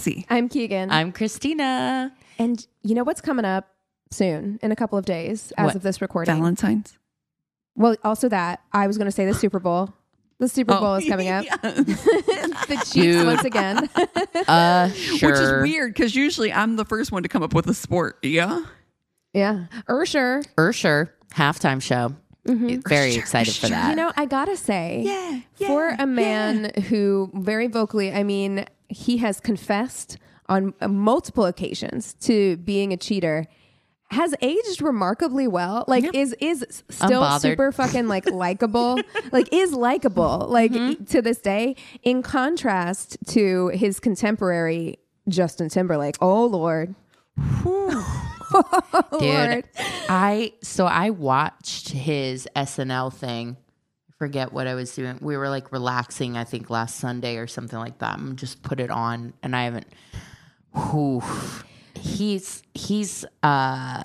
State. I'm Cassie. I'm Keegan. I'm Christina. and you know what's coming up soon in a couple of days as What? of this recording? Valentine's. well, also that I was going to say the Super Bowl. The Super Bowl is coming up. the Chiefs Dude. once again. Uh, sure. Which is weird because usually I'm the first one to come up with a sport. Yeah. yeah, Usher. Usher halftime show. Very excited for that. You know, I gotta say, Yeah, yeah, for a man who very vocally, I mean, he has confessed on uh, multiple occasions to being a cheater. Has aged remarkably well. Like is is still super fucking like likable. like is likable. Like e- to this day. In contrast to his contemporary Justin Timberlake. Oh Lord. oh, Dude, Lord. I so I watched his SNL thing. Forget what I was doing. We were like relaxing, I think last Sunday or something like that. And just put it on, and I haven't. Whew, he's he's uh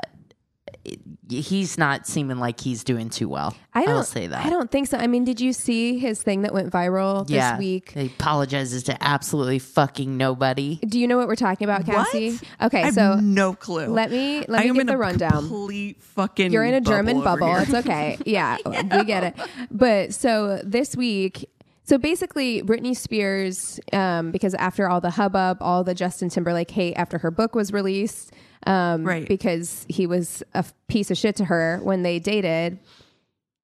he's not seeming like he's doing too well. I don't say that. I don't think so. I mean, did you see his thing that went viral yeah, this week? he apologizes to absolutely fucking nobody. Do you know what we're talking about, Cassie? What? Okay, I have so no clue. let me let I me am give in the a rundown. Complete fucking. You're in a German over bubble. here. It's okay. Yeah, we get it. But so this week, so basically, Britney Spears, um, because after all the hubbub, all the Justin Timberlake hate after her book was released, um, Right. because he was a f- piece of shit to her when they dated.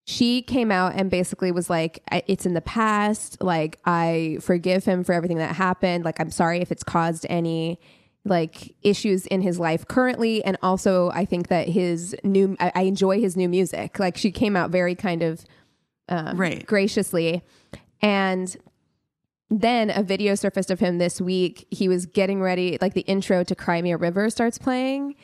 She came out and basically was like, "It's in the past. Like, I forgive him for everything that happened. Like, I'm sorry if it's caused any." like issues in his life currently and also i think that his new i, I enjoy his new music like she came out very kind of um, Right. graciously and then a video surfaced of him this week he was getting ready like the intro to Cry Me a River starts playing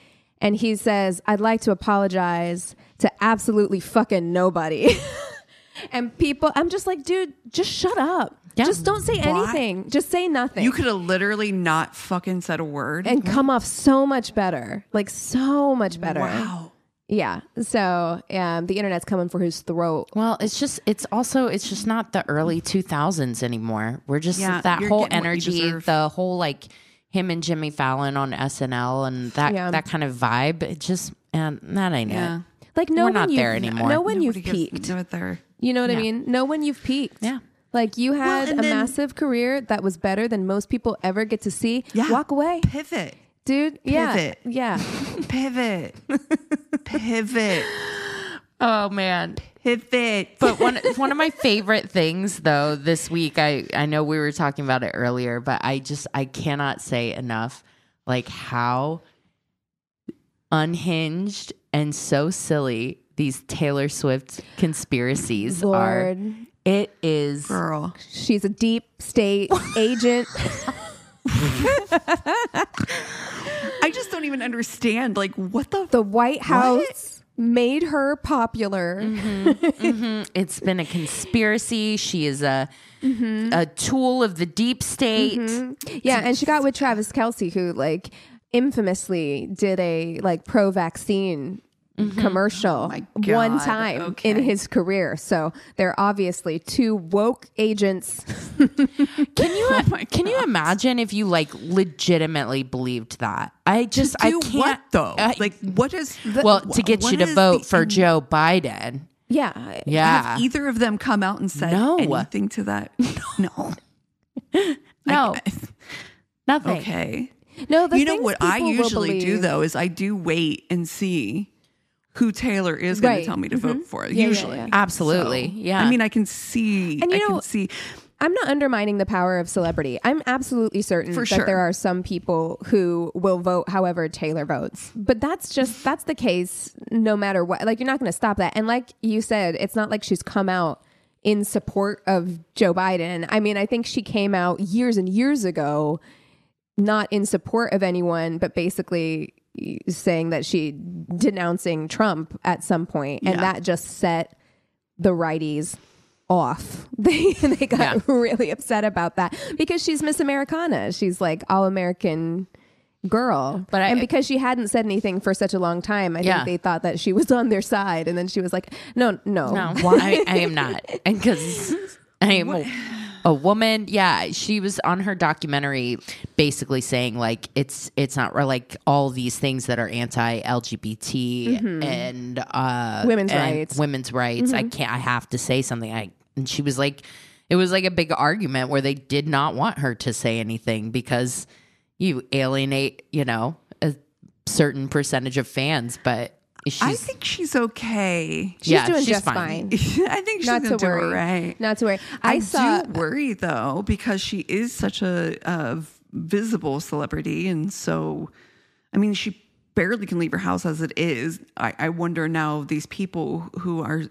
and he says i'd like to apologize to absolutely fucking nobody and people i'm just like dude just shut up Yeah. just don't say Why? anything just say nothing You could have literally not fucking said a word. and come off so much better like so much better wow. Yeah so um, the internet's coming for his throat Well, it's just it's also it's just not the early 2000s anymore. We're just Yeah, that whole getting what you energy, the whole like him and Jimmy Fallon on SNL and that Yeah. that kind of vibe. It just and that ain't Yeah. it. like no, We're when not you've- there anymore. know when you've peaked to there. you know what i mean No when you've peaked Yeah. like you had and a then- massive career that was better than most people ever get to see Yeah. walk away Pivot. Dude yeah Pivot. yeah Pivot. Pivot. Oh man. Pivot. But one one of my favorite things though this week, I I know we were talking about it earlier, but I just I cannot say enough like how unhinged and so silly these Taylor Swift conspiracies are. It is Girl. she's a deep state agent I just don't even understand. Like, what the? the white house made her popular mm-hmm. Mm-hmm. it's been a conspiracy. She is a mm-hmm. a tool of the deep state. Yeah, and she got with Travis Kelce, who like infamously did a like pro vaccine Mm-hmm. commercial oh my one God, time okay. in his career. So they're obviously two woke agents. Can you Oh can you imagine if you like legitimately believed that? I just to do I can't what though? I- like, what is? well to get you to vote the for in- Joe Biden. Yeah. Yeah. Have either of them come out and said No. anything to that? No. No. I- Nothing. okay. No, the you know what I people will usually do though is I do wait and see who Taylor is going Right. to tell me to vote mm-hmm. for. yeah, usually, yeah. Absolutely. So, yeah. I mean, I can see. And you I know- can see. I'm not undermining the power of celebrity. I'm absolutely certain For that sure. there are some people who will vote however Taylor votes. But that's just that's the case no matter what. Like you're not going to stop that. And like you said, it's not like she's come out in support of Joe Biden. I mean, I think she came out years and years ago not in support of anyone, but basically saying that she denouncing Trump at some point and Yeah. that just set the righties off. They they got Yeah. really upset about that because she's Miss Americana. She's like all American girl. But I- and because she hadn't said anything for such a long time, I Yeah. think they thought that she was on their side. And then she was like, "No, no, No, I, I am not, and because I am a woman. Yeah, she was on her documentary, basically saying like it's it's not like all these things that are anti LGBT and uh, Women's and rights. Women's rights. I can't. I have to say something. I and she was like, it was like a big argument where they did not want her to say anything because you alienate, you know, a certain percentage of fans. But she's I think she's okay. She's Yeah, doing she's just fine. fine. I think she's Not to worry. right. Not to worry. I, I, saw. do worry though because she is such a, a visible celebrity, and so I mean she barely can leave her house as it is. I, I wonder now these people who are,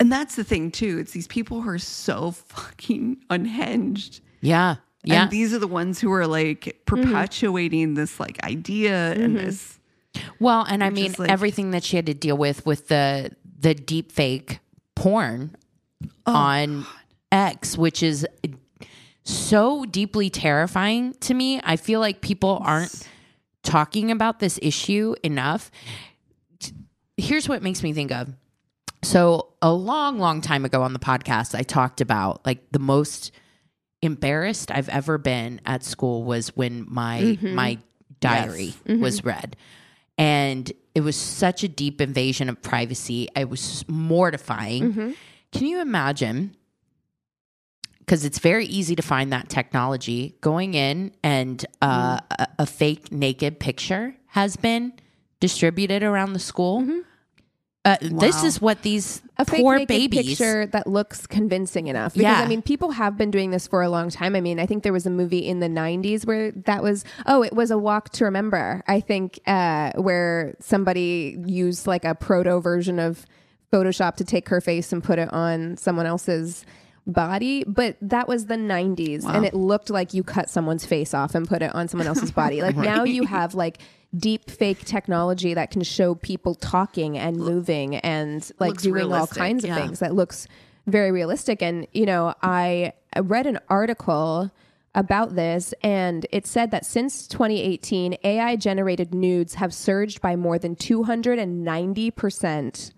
and that's the thing too. It's these people who are so fucking unhinged. yeah, yeah. And these are the ones who are like mm-hmm. perpetuating this like idea and mm-hmm. this. Well, and I Which mean like- everything that she had to deal with with the the deep fake porn Oh, on X, which is so deeply terrifying to me. I feel like people aren't talking about this issue enough. Here's what makes me think of. So, a long, long time ago on the podcast, I talked about like the most embarrassed I've ever been at school was when my mm-hmm. my diary mm-hmm. was read. And it was such a deep invasion of privacy. It was mortifying. Mm-hmm. Can you imagine? Because it's very easy to find that technology going in and uh, mm-hmm. a, a fake naked picture has been distributed around the school. Mm-hmm. Uh, This is what these a fake poor babies. picture that looks convincing enough. Because Yeah. I mean, people have been doing this for a long time. I mean, I think there was a movie in the '90s where that was. Oh, it was a Walk to Remember. I think uh, where somebody used like a proto version of Photoshop to take her face and put it on someone else's body but that was the 90s and it looked like you cut someone's face off and put it on someone else's body. Like now you have like deep fake technology that can show people talking and moving and like Looks doing all realistic, kinds of yeah. things that looks very realistic. And you know i I read an article about this and it said that since 2018 ai generated nudes have surged by more than 290%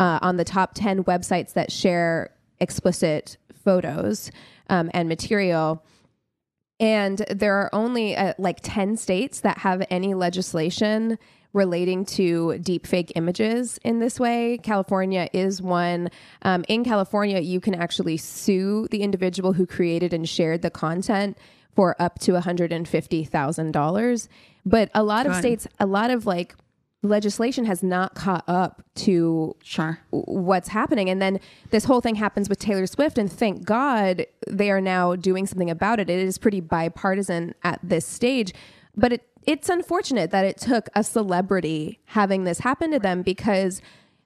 uh, on the top 10 websites that share explicit photos um, and material. And there are only uh, like 10 states that have any legislation relating to deepfake images in this way. California is one. Um, in California, you can actually sue the individual who created and shared the content for up to $150,000. But a lot of states, a lot of like legislation has not caught up to Sure. what's happening. And then this whole thing happens with Taylor Swift, and thank God they are now doing something about it. It is pretty bipartisan at this stage, but it, it's unfortunate that it took a celebrity having this happen to them because.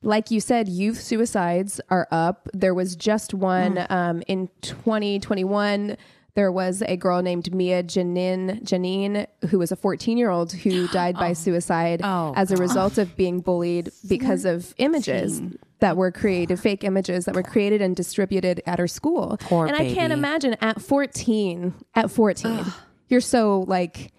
Like you said, youth suicides are up. There was just one um, in 2021. There was a girl named Mia Janine, Janine, who was a 14 year old who died by suicide Oh, as a result of being bullied because of images that were created, fake images that were created and distributed at her school. Poor and I can't imagine at 14, at 14, you're so like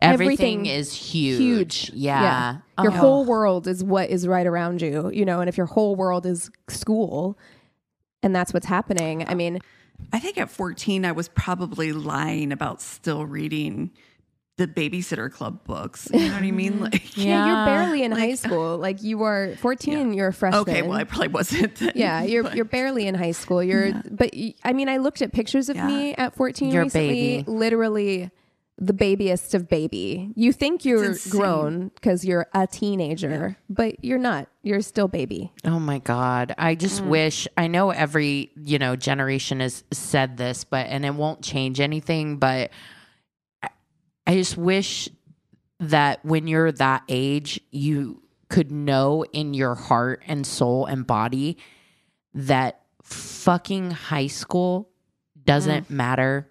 Everything, everything is huge. huge. Yeah. Your Oh. whole world is what is right around you, you know, and if your whole world is school and that's what's happening, I mean, I think at 14, I was probably lying about still reading the Babysitter Club books. You know what I mean? Mm-hmm. Like, yeah, Yeah. you're barely in high school. Like you are 14, you're a freshman. okay, well, I probably wasn't. Then, Yeah, you're but- you're barely in high school. You're, but I mean, I looked at pictures of me at 14 You're recently. baby. Literally, the babiest of baby. You think you're grown because you're a teenager, but you're not. You're still baby. Oh my God. I just Mm. wish I know every, you know, generation has said this, but and it won't change anything, but I- I just wish that when you're that age, you could know in your heart and soul and body that fucking high school doesn't matter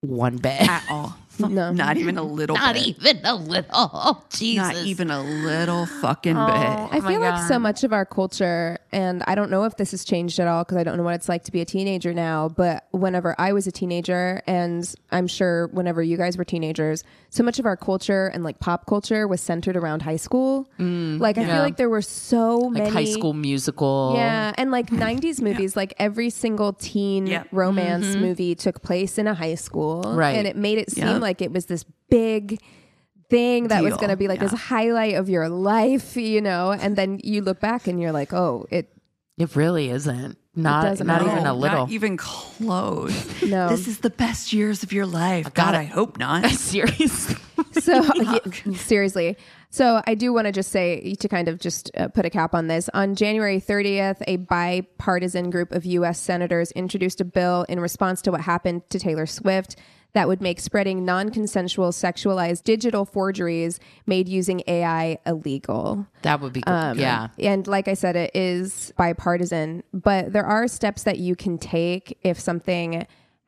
one bit. at all. No. Not even a little Not bit. even a little. Oh, Jesus. Not even a little fucking Oh. bit. I oh my feel like so much of our culture, and I don't know if this has changed at all because I don't know what it's like to be a teenager now. But whenever I was a teenager, and I'm sure whenever you guys were teenagers, so much of our culture and like pop culture was centered around high school. Mm, like I feel like there were so like many high school musical. Yeah, and like '90s movies, like every single teen Yep. romance mm-hmm. movie took place in a high school, Right. And it made it seem Yep. Like it was this big thing that was going to be like this highlight of your life, you know. And then you look back and you're like, oh, it It really isn't. Not doesn't not even a little. Not even close. No. This is the best years of your life. got God, it. I hope not. Seriously. so yeah, seriously so i do want to just say to kind of just uh, put a cap on this on january 30th a bipartisan group of u.s senators introduced a bill in response to what happened to taylor swift that would make spreading non-consensual sexualized digital forgeries made using ai illegal That would be good. yeah. and like I said, it is bipartisan, but there are steps that you can take if something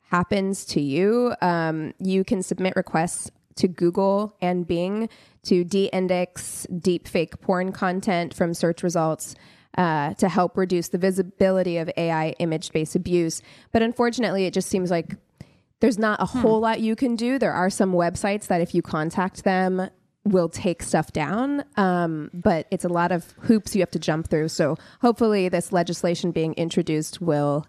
happens to you. Um, you can submit requests to Google and Bing to de index deepfake porn content from search results. Uh, to help reduce the visibility of AI image based abuse. But unfortunately, it just seems like there's not a whole lot you can do. There are some websites that if you contact them will take stuff down. Um, but it's a lot of hoops you have to jump through. So hopefully this legislation being introduced will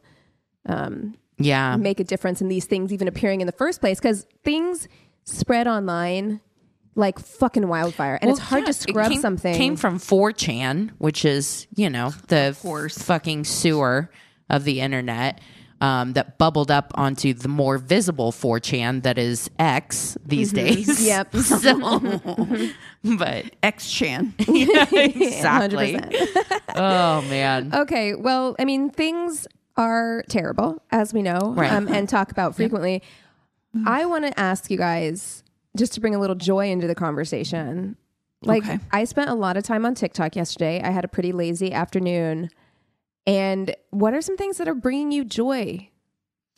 Yeah. make a difference in these things even appearing in the first place because things spread online like fucking wildfire and it's hard yeah, to it scrub came, something. Came from 4chan, which is, you know, the course. fucking sewer of the internet. Um, that bubbled up onto the more visible 4chan that is X these days. Mm-hmm. Yep. So, but X Chan. yeah, exactly. Oh man. Okay, well, I mean, things are terrible, as we know, Right. um, and talk about frequently. I want to ask you guys just to bring a little joy into the conversation. Like, Okay. I spent a lot of time on TikTok yesterday. I had a pretty lazy afternoon. And what are some things that are bringing you joy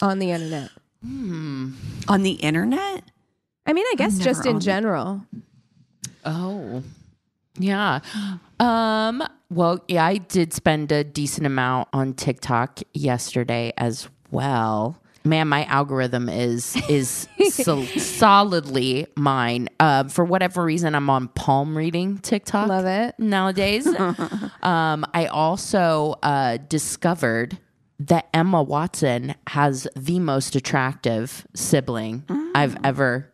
on the internet? On the internet? I mean, I guess just in general. Oh. Yeah. Um well, yeah, I did spend a decent amount on TikTok yesterday as well. Man, my algorithm is is so solidly mine. Uh, for whatever reason, I'm on palm reading TikTok. Love it. nowadays. um, I also uh, discovered that Emma Watson has the most attractive sibling I've ever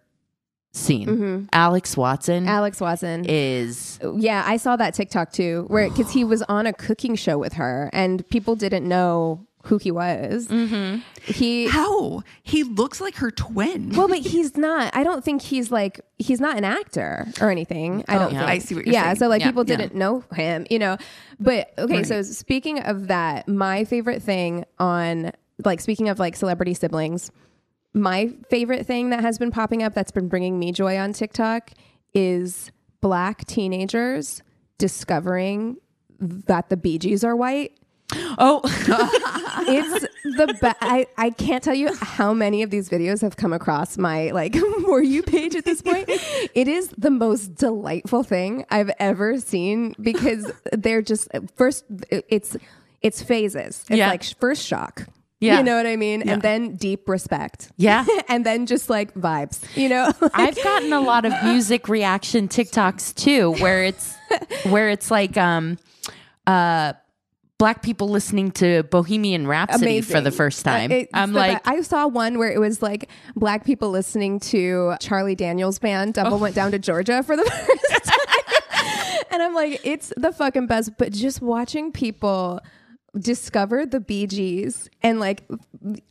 seen. Alex Watson Alex Watson. is yeah, I saw that TikTok too, where because he was on a cooking show with her, and people didn't know who he was. Mm-hmm. He How? He looks like her twin. well, but he's not. I don't think he's like he's not an actor or anything. I don't. yeah. think. I see what you're yeah, saying. so like Yeah, people yeah. didn't know him, you know. But okay, so speaking of that, my favorite thing on like speaking of like celebrity siblings, my favorite thing that has been popping up that's been bringing me joy on TikTok is black teenagers discovering that the Bee Gees are white. Oh It's the be- I, I can't tell you how many of these videos have come across my like for you page at this point. It is the most delightful thing I've ever seen because they're just first it's it's phases. It's Yeah. like first shock. Yeah. You know what I mean? And then deep respect. yeah. and then just like vibes, you know? I've gotten a lot of music reaction TikToks too, where it's where it's like um uh black people listening to Bohemian Rhapsody for the first time. Uh, I'm like I saw one where it was like black people listening to Charlie Daniels band. Devil went down to Georgia for the first time, and I'm like, it's the fucking best. But just watching people discover the Bee Gees and like,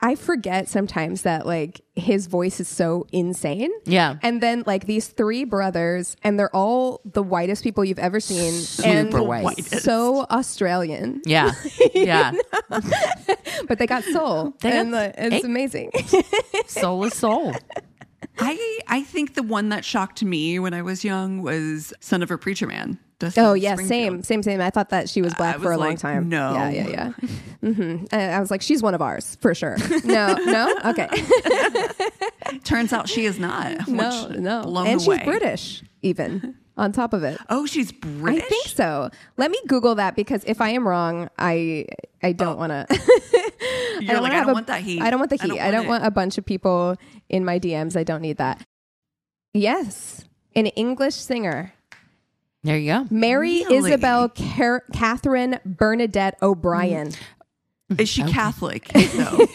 I forget sometimes that like his voice is so insane. Yeah. and then like these three brothers, and they're all the whitest people you've ever seen, and Super white. So Australian. Yeah. Yeah. but they got soul, They got- and uh, it's Hey. amazing. soul is soul. I I think the one that shocked me when I was young was Son of a Preacher Man. Oh yeah, same, same, same. I thought that she was black I for a long like, time. no. yeah, yeah, yeah. Mm-hmm. I, I was like, she's one of ours for sure. No, no, okay. Turns out she is not. No, no. and away. she's British, even on top of it. Oh, she's British. I think so. Let me Google that because if I am wrong, I I don't want to. You're like, wanna I don't a- want that heat. I don't want the heat. I don't, it. want a bunch of people in my DMs. I don't need that. Yes, an English singer, There you go. Mary Really? Isabel Car- Catherine Bernadette O'Brien. Is she Catholic? No.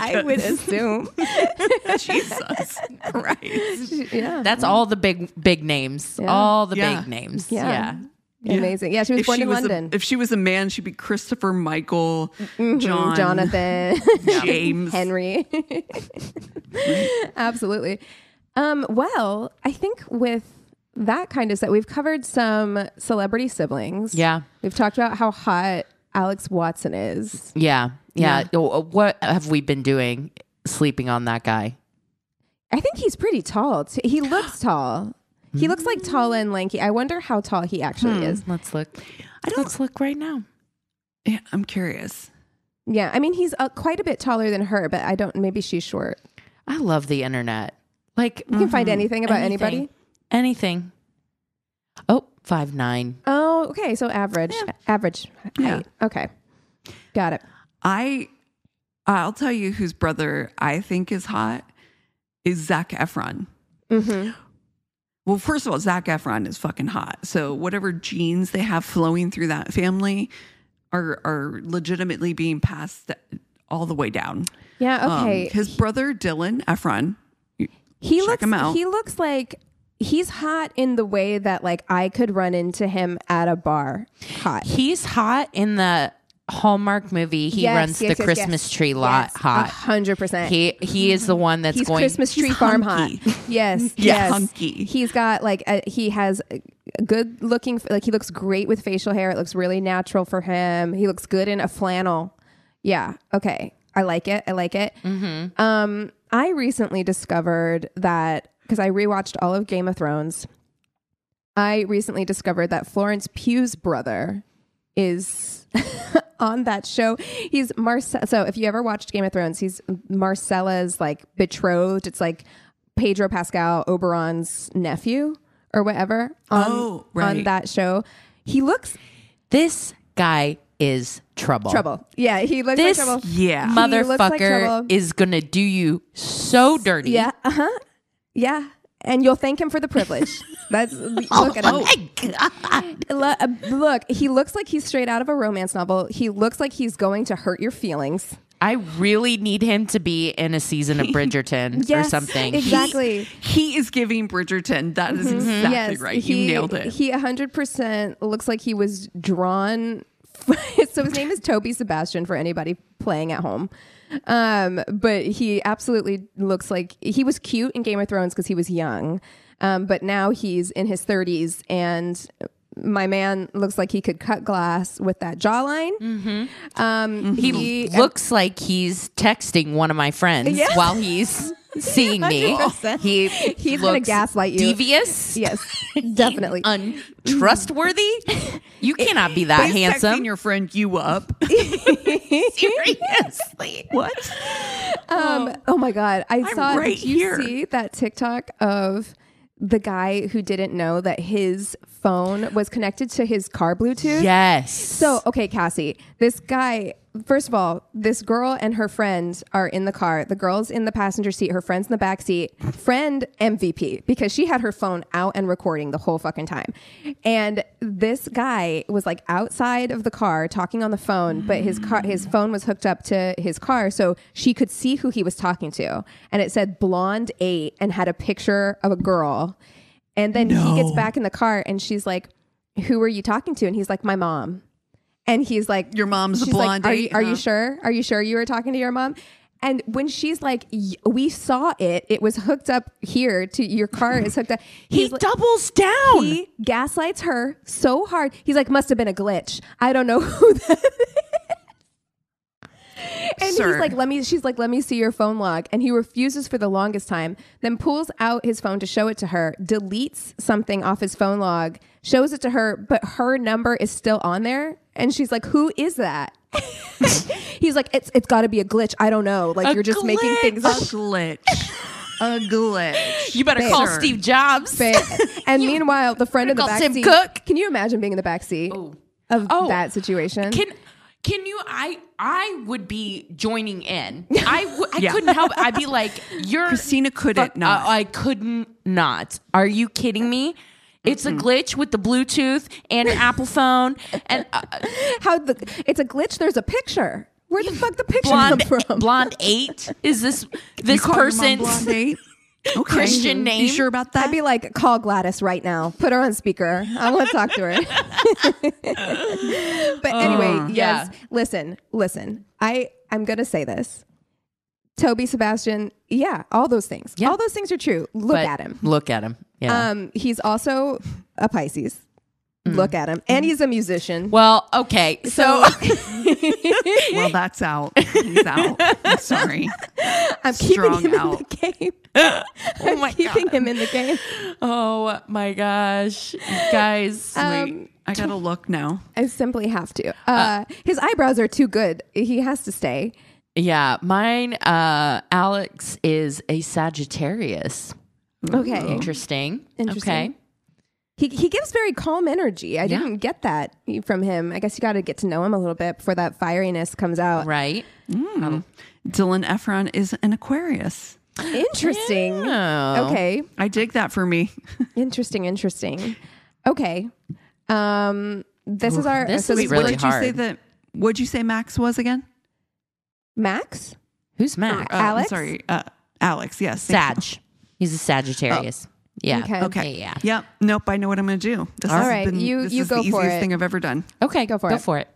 I would assume. Jesus Christ. yeah. That's all the big big names. Yeah. All the Yeah. big names. Yeah. Yeah. Amazing. Yeah, she was If born she in was London. A, if she was a man, she'd be Christopher Michael, Mhm, John, Jonathan, James. Henry. Absolutely. Um, well, I think with that kind of stuff, we've covered some celebrity siblings. Yeah. We've talked about how hot Alex Watson is. Yeah. Yeah. Oh, What have we been doing sleeping on that guy? I think he's pretty tall. too. He looks tall. He looks like tall and lanky. I wonder how tall he actually hmm. is. Let's look. I don't. Let's look right now. Yeah, I'm curious. Yeah, I mean he's uh, quite a bit taller than her, but I don't. Maybe she's short. I love the internet. Like You can find mm-hmm. anything about anything. anybody. Anything. Oh, five nine. Oh, okay. So average, average Yeah. height. Okay, got it. I, I'll tell you whose brother I think is hot is Zac Efron. Mm-hmm. Well, first of all, Zac Efron is fucking hot. So whatever genes they have flowing through that family are are legitimately being passed all the way down. Yeah. Um, Okay. his brother Dylan Efron. he check looks. him out. He looks like he's hot in the way that like I could run into him at a bar. Hot. He's hot in the Hallmark movie. He Yes, runs yes, the yes, Christmas tree lot hot. hundred percent. He he is the one that's going He's going Christmas tree farm hunky. hot. Yes. Yes. hunky. He's got like a, he has a good looking like he looks great with facial hair. It looks really natural for him. He looks good in a flannel. Yeah. Okay. I like it. I like it. Hmm. Um, I recently discovered that because I rewatched all of Game of Thrones. I recently discovered that Florence Pugh's brother is on that show. He's Marcel. So if you ever watched Game of Thrones, he's Myrcella's like betrothed. It's like Pedro Pascal Oberyn's nephew or whatever on, Oh, on that show. He looks This guy is trouble. trouble. Yeah, he looks This like trouble. Yeah. He looks like Motherfucker trouble. is gonna do you so dirty. Yeah, uh huh. Yeah, and you'll thank him for the privilege. That's look at him. Oh my god. Uh, Look, he looks like he's straight out of a romance novel. He looks like he's going to hurt your feelings. I really need him to be in a season of Bridgerton or something. exactly. He is giving Bridgerton. That is exactly Mm-hmm. yes, right. He, you nailed it. He 100% looks like he was drawn. so his name is Toby Sebastian for anybody playing at home. Um, but he absolutely looks like he was cute in Game of Thrones because he was young. Um, but now he's in his 30s and my man looks like he could cut glass with that jawline. Mm-hmm. Um, he looks like he's texting one of my friends Yeah. while he's seeing me. 100%. He He's gonna looks gaslight you. Devious. yes, definitely. Untrustworthy. You cannot be that He's handsome. texting your friend you up. Seriously. what? Um, oh my god, I I'm saw. right did you here. see that TikTok of the guy who didn't know that his phone was connected to his car Bluetooth? Yes. So, okay, Cassie, this guy, first of all, this girl and her friend are in the car. The girl's in the passenger seat, her friend's in the back seat. Friend MVP because she had her phone out and recording the whole fucking time. And this guy was like outside of the car talking on the phone, but his car his phone was hooked up to his car so she could see who he was talking to. And it said blonde 8 and had a picture of a girl. And then he gets back in the car and she's like, "Who are you talking to?" And he's like, "My mom." And he's like, Your mom's a she's like, blonde are, you, are you uh-huh. sure? Are you sure you were talking to your mom? And when she's like, "We saw it. It was hooked up here to your car. Is hooked up." he like, doubles down. he gaslights her so hard. He's like, "Must have been a glitch. I don't know who that." is." And Sir. he's like, "Let me." She's like, "Let me see your phone log." And he refuses for the longest time. Then pulls out his phone to show it to her. Deletes something off his phone log. Shows it to her, but her number is still on there. And she's like, "Who is that?" He's like, it's it's got to be a glitch. I don't know. Like A you're just making glitch. things A glitch. A glitch. You better Babe. call. Steve Jobs. Babe. And meanwhile, the friend in the back Tim seat. Cook. Can you imagine being in the back seat Oh. of Oh. that situation? Can can you? I I would be joining in. I w- I Yeah. couldn't help. I'd be like, you're Christina couldn't not. uh, I couldn't not. Are you kidding me? It's a glitch with the Bluetooth and your Apple phone and uh, How the it's a glitch? There's a picture. Where the fuck the picture blonde come from? blonde eight. Is this this person's Blonde Okay. Christian You name? sure about that? I'd be like, call Gladys right now. Put her on speaker. I want to talk to her. but anyway, yes. yeah. Listen, listen. I I'm gonna say this. Toby Sebastian, yeah, all those things. Yeah. All those things are true. Look but at him. Look at him. Yeah. Um, he's also a Pisces. Look at him, and he's a musician. well, okay. So, well, that's out. He's out. I'm sorry. I'm keeping him out. in the game. oh my keeping god. him in the game. Oh my gosh, guys. Um, I gotta look now. I simply have to. Uh, his eyebrows are too good. He has to stay. Yeah, mine. Uh, Alex is a Sagittarius. Okay. Interesting. Interesting. Okay. He he gives very calm energy. I Yeah. didn't get that from him. I guess you got to get to know him a little bit before that fieriness comes out. Right. Dylan Efron is an Aquarius. Interesting. Oh. Okay. I dig that for me. Interesting. Interesting. Okay. Um. This is our. this so is really what did you say hard. that? What'd you say Max was again? Max. Who's Max? Uh, Alex? Sorry, uh, Alex. Yes. thank Sag. He's a Sagittarius. Yeah. Okay. you. Okay. Yeah. Yep. Nope. I know what I'm going to do. This All has right, Been, you- this you is go the for easiest it. thing I've ever done. Okay. Go for Go it. Go for it.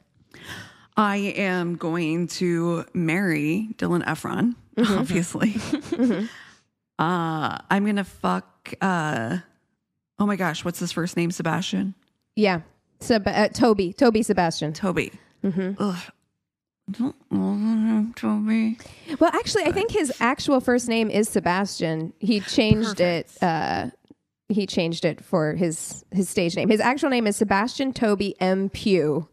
I am going to marry Dylan Efron, Mm-hmm. obviously. uh, I'm going to fuck, uh, oh my gosh, what's his first name? Sebastian? Yeah. Seb- uh, Toby. Toby Sebastian. Toby. Mm-hmm. Ugh. Don't love Toby. Well, actually, I think his actual first name is Sebastian. He changed it. Uh, he changed it for his his stage name. His actual name is Sebastian Toby M. Pugh,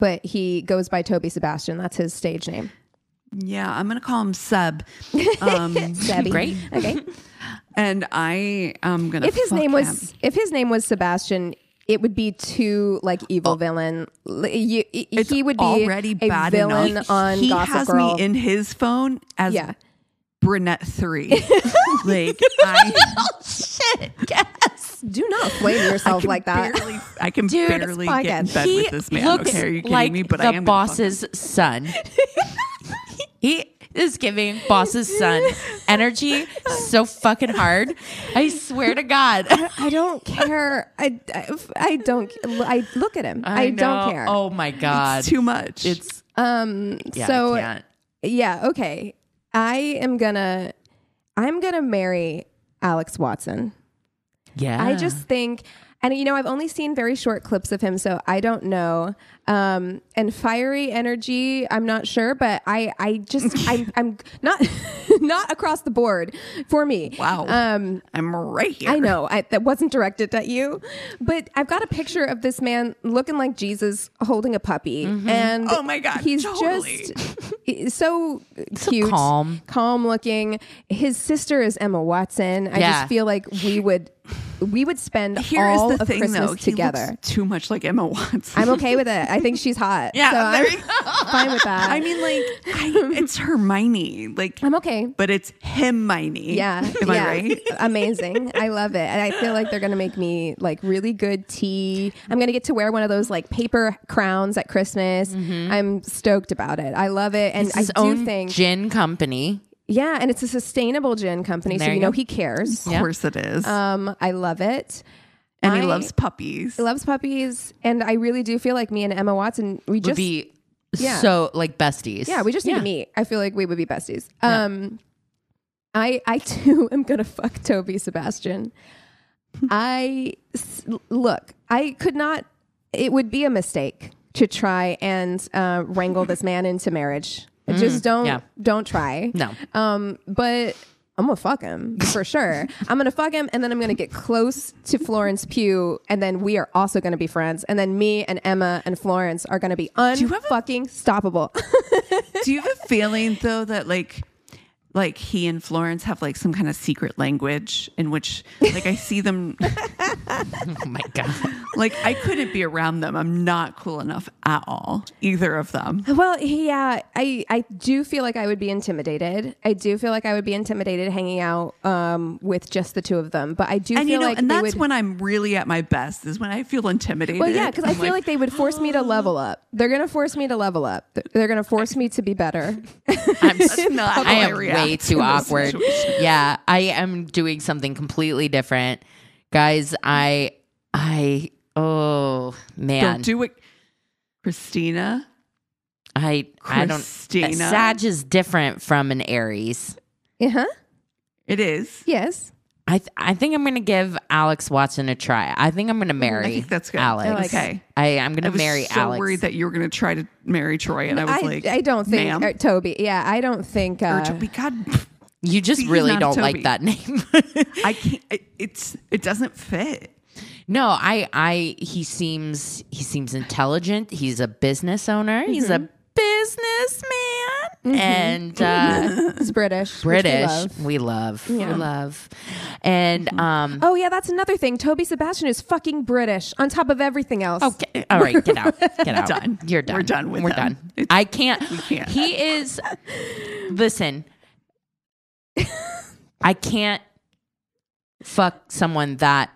but he goes by Toby Sebastian. That's his stage name. Yeah, I'm going to call him Seb. Um, Sebby. Great. Okay. and I am going to if his name was if his name was Sebastian, it would be too like evil oh. villain. L- You, he would be already a bad villain enough. on he Gossip has Girl. me in his phone as yeah. brunette three. like I, oh, Shit. Yes. Do not flame yourself like that. Barely, I can Dude, barely it's get in bed he with this man. looks Okay, are you kidding like me? But the I am gonna boss's son. he is giving boss's son energy so fucking hard. I swear to God. I don't care. I, I, I don't. I look at him. I, know. don't care. Oh my God. It's too much. It's Um. yeah, so yeah. Okay. I am gonna. I'm gonna marry Alex Watson. Yeah. I just think, and you know, I've only seen very short clips of him, so I don't know. Um, and fiery energy, I'm not sure, but I, I just, I'm, I'm not, not across the board for me. wow. Um, I'm right here. I know I, that wasn't directed at you, but I've got a picture of this man looking like Jesus holding a puppy, and Oh my God, he's totally. just so cute, calm. calm looking. His sister is Emma Watson. I Yeah. just feel like we would we would spend Here all is the of thing, Christmas though. He together. looks too much like Emma Watson. I'm okay with it. I think she's hot. Yeah, so there I'm fine with that. I mean, like, I, it's Hermione. Like, I'm okay. but it's Hermione. Yeah. Am yeah. I right? Amazing. I love it. And I feel like they're going to make me like really good tea. I'm going to get to wear one of those like paper crowns at Christmas. Mm-hmm. I'm stoked about it. I love it. And I do own think, gin company. Yeah, and it's a sustainable gin company. so you you know go. he cares. Of course it is. Um, I love it. and he loves puppies. He loves puppies. And I really do feel like me and Emma Watson, we Would just, be yeah. so like besties. yeah, we just need Yeah. to meet. I feel like we would be besties. Um, I I too am gonna fuck Toby Sebastian. I look. I could not. It would be a mistake to try and uh, wrangle this man into marriage. Just don't yeah. don't try. No. Um, but I'm gonna fuck him for sure. I'm gonna fuck him, and then I'm gonna get close to Florence Pugh, and then we are also gonna be friends. And then me and Emma and Florence are gonna be unfucking stoppable. Do you have a feeling though that like like he and Florence have like some kind of secret language in which like I see them Oh my god. Like I couldn't be around them. I'm not cool enough at all. Either of them. well, yeah, I I do feel like I would be intimidated. I do feel like I would be intimidated hanging out um, with just the two of them. But I do And feel you know, like and that's would. when I'm really at my best is when I feel intimidated. well, yeah, because I feel like, they would force me to level up. They're gonna force me to level up. They're- They're gonna force me to be better. I'm That's not I am react way too this awkward. Yeah, I am doing something completely different. Guys, I I oh man. Don't do it, Christina. I I don't Christina. Sag is different from an Aries. Uh huh. It is. Yes. I th- I think I'm gonna give Alex Watson a try. I think I'm gonna marry I think that's good. Alex. I like okay. I am gonna was marry so Alex. worried that you were going to try to marry Troy, and I was I, like, I don't think ma'am. uh, Toby. Yeah, I don't think. or Uh, Toby, God, you just really don't Toby. like that name. I can't. It, it's it doesn't fit. No, I I he seems he seems intelligent. He's a business owner. He's a businessman and uh It's British. which we British. love. We love. We love. And um Oh yeah, that's another thing. Toby Sebastian is fucking British on top of everything else. Okay. All right, get out. Get out. done. You're done. We're done with We're him. done. It's- I can't. can't. He is Listen. I can't fuck someone that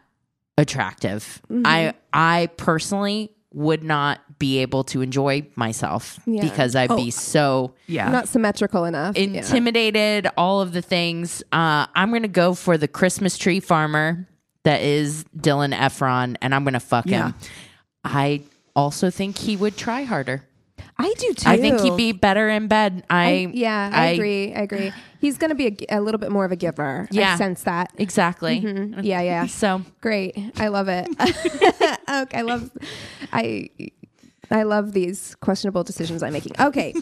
attractive. Mm-hmm. I I personally would not be able to enjoy myself Yeah. because I'd Oh. be so Yeah. Not symmetrical enough. Yeah. intimidated, all of the things. Uh, I'm going to go for the Christmas tree farmer that is Dylan Efron, and I'm going to fuck Yeah. him. I also think he would try harder. I do too. I think he'd be better in bed. I, I, yeah, I, agree. I agree. He's going to be a little bit more of a giver. Yeah. I sense that. Exactly. Mhm. Yeah, yeah. So Great. I love it. okay, I love I I love these questionable decisions I'm making. Okay.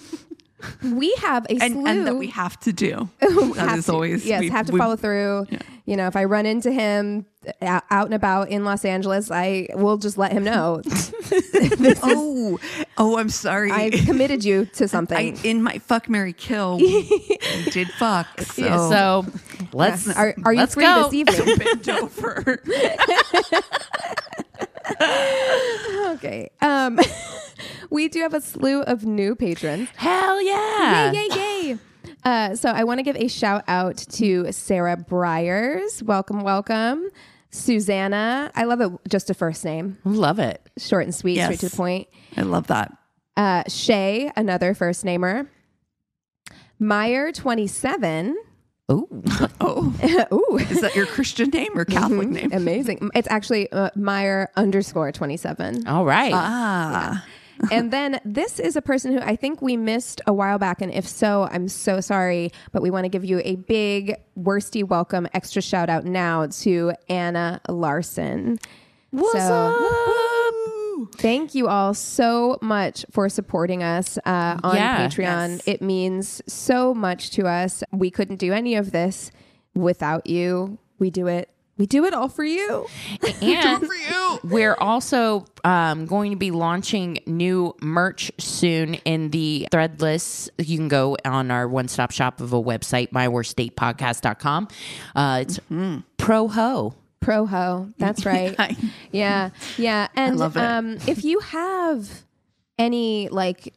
We have a and, slew and that we have to do. We That have is to. always yes we- have to we- follow through you know if i run into him out, out and about in los angeles i will just let him know Oh, oh, I'm sorry. i've committed you to I, something in my fuck Mary kill we did fuck. So, so let's are, are you let's free go. this evening bend over. okay um we do have a slew of new patrons Hell yeah. yay yay yay uh, so i want to give a shout out to sarah briers welcome welcome susanna i love it just a first name Love it. short and sweet straight to the point I love that. uh, Shay, another first namer. Meyer, 27. Ooh. Oh, Ooh, is that your Christian name or Catholic name? amazing. It's actually uh, Meyer underscore 27. All right. Ah, and then this is a person who I think we missed a while back. And if so, I'm so sorry. But we want to give you a big worsty welcome, extra shout out now to Anna Larson. What's So- up? Thank you all so much for supporting us uh, on Yeah. Patreon. Yes. It means so much to us. We couldn't do any of this without you. We do it. We do it all for you. And for you. We're also um, going to be launching new merch soon in the threadless. You can go on our one stop shop of a website, myworstdatepodcast.com. Uh, it's pro ho. Pro ho. That's right. Yeah. Yeah. And um if you have any like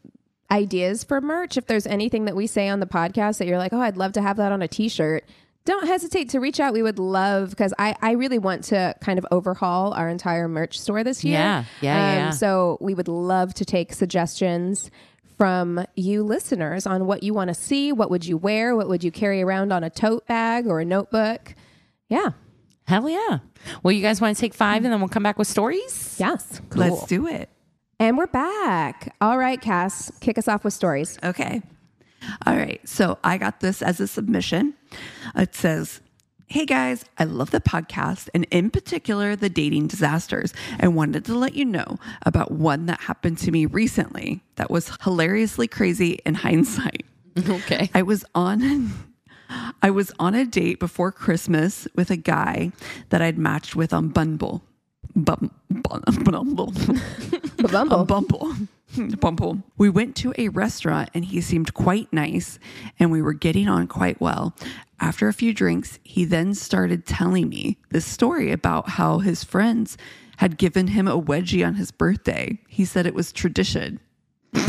ideas for merch, if there's anything that we say on the podcast that you're like, oh, I'd love to have that on a t-shirt, don't hesitate to reach out. We would love because I, I really want to kind of overhaul our entire merch store this year. Um, Yeah. Yeah, yeah, yeah. So we would love to take suggestions from you listeners on what you want to see, what would you wear, what would you carry around on a tote bag or a notebook. Yeah. Hell yeah. Well, you guys want to take five and then we'll come back with stories? Yes. Let's do it. And we're back. All right, Cass, kick us off with stories. Okay. All right. So I got this as a submission. It says, Hey guys, I love the podcast and in particular the dating disasters and wanted to let you know about one that happened to me recently that was hilariously crazy in hindsight. Okay. I was on I was on a date before Christmas with a guy that I'd matched with on Bumble. Bum, bum, Bumble. Bumble. On Bumble. Hmm. Bumble. We went to a restaurant and he seemed quite nice and we were getting on quite well. After a few drinks, he then started telling me this story about how his friends had given him a wedgie on his birthday. He said it was tradition.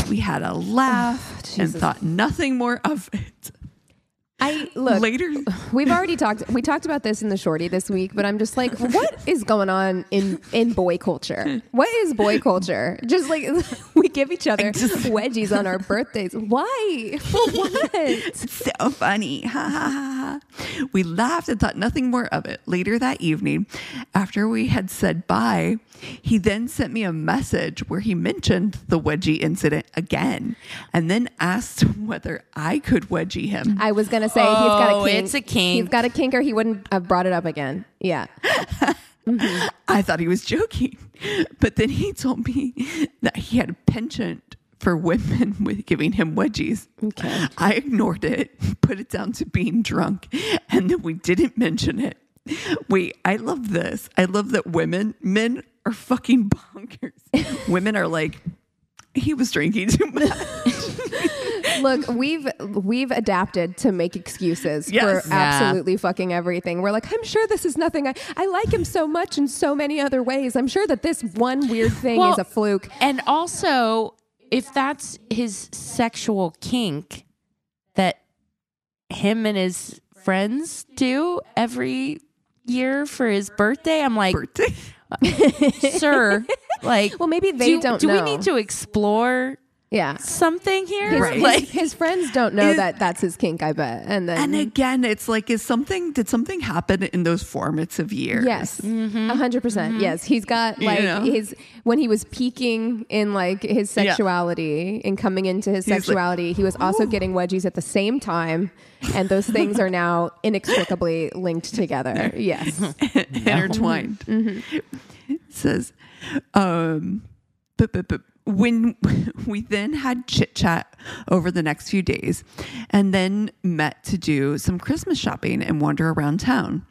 We had a laugh and thought nothing more of it. I look. Later, We've already talked. We talked about this in the shorty this week, but I'm just like, what is going on in in boy culture? What is boy culture? Just like give each other wedgies on our birthdays. Why? For what? so funny. Ha, ha, ha, ha. we laughed and thought nothing more of it. Later that evening, after we had said bye, he then sent me a message where he mentioned the wedgie incident again and then asked whether I could wedgie him. I was gonna say he's got a Oh, kink. it's a kink. He's got a kink, or he wouldn't have brought it up again. Yeah. Mm-hmm. I thought he was joking, but then he told me that he had a penchant for women with giving him wedgies. Okay. I ignored it, put it down to being drunk, and then we didn't mention it. Wait, I love this. I love that women, men are fucking bonkers. women are like, he was drinking too much. Look, we've we've adapted to make excuses Yes. for Yeah. absolutely fucking everything. We're like, I'm sure this is nothing. I, I like him so much in so many other ways. I'm sure that this one weird thing Well, is a fluke. And also, if that's his sexual kink that him and his friends do every year for his birthday, I'm like, Birthday. sir, like, Well, maybe they do, don't do know. we need to explore Yeah. something here? His, Right. Like, his friends don't know Is- that that's his kink, I bet. And then And again, it's like, is something, did something happen in those formative years? Yes, mm-hmm. a 100 percent. Mm-hmm. Yes, he's got You like know? his when he was peaking in like his Yeah. sexuality and coming into his He's like, sexuality, he was also getting wedgies at the same time, and those things are now inextricably linked together. Yes, intertwined. It says, um, but, but, but when we then had chit chat over the next few days and then met to do some Christmas shopping and wander around town.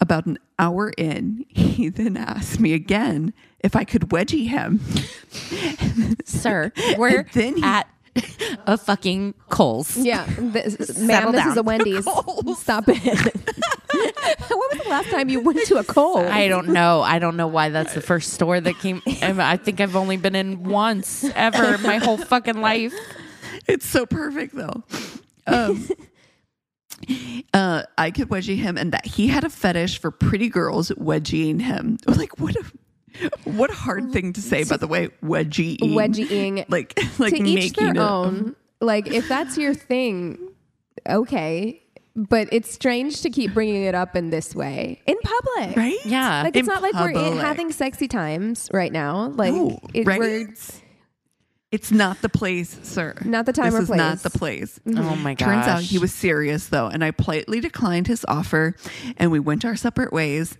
About an hour in, he then asked me again if I could wedgie him. sir, we're then he- at a fucking Kohl's. yeah, this, ma'am, Settle this is a Wendy's. Stop it. when was the last time you went to a Kohl's? I don't know. I don't know why that's the first store that came. I think I've only been in once ever my whole fucking life. It's so perfect though. Um, uh, I could wedgie him, and that he had a fetish for pretty girls wedgieing him. Like what a what a hard mm-hmm. thing to say, by the way. Wedgie Wedgieing. like like to each making their it- own. Like if that's your thing, okay. But it's strange to keep bringing it up in this way in public, right? Yeah. Like it's In not like we're in, having sexy times right now. Like No, it, right? we're It's not the place, sir. Not the time this or is not place. the place. Mm-hmm. Oh my gosh. Turns out he was serious though, and I politely declined his offer, and we went our separate ways.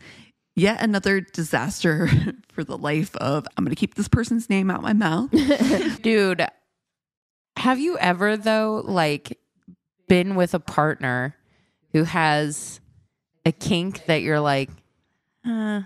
Yet another disaster for the life of I'm going to keep this person's name out my mouth. Dude, have you ever though like been with a partner who has a kink that you're like, uh,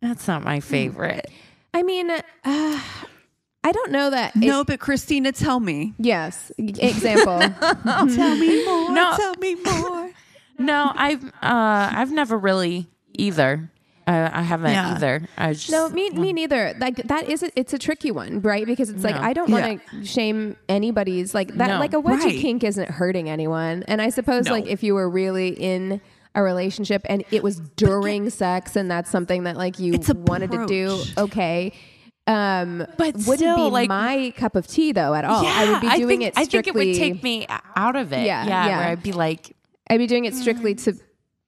that's not my favorite. I mean, uh, I don't know that. it- no, but Christina, tell me. yes. Example. Tell me more. No. Tell me more. No, I've uh I've never really either. I, I haven't Yeah. either. I just No, me, me neither. Like that is a, it's a tricky one, right? Because it's like I don't want to shame anybody's like that. No. Like a wedgie Right. kink isn't hurting anyone, and I suppose No. like if you were really in a relationship and it was during sex and that's something that like you It's wanted to do, okay. Um, But wouldn't still, be like- my cup of tea though at all. Yeah, I would be doing think, it I think it would take me out of it. Yeah, Yeah, yeah. Where I'd be like, I'd be doing it strictly to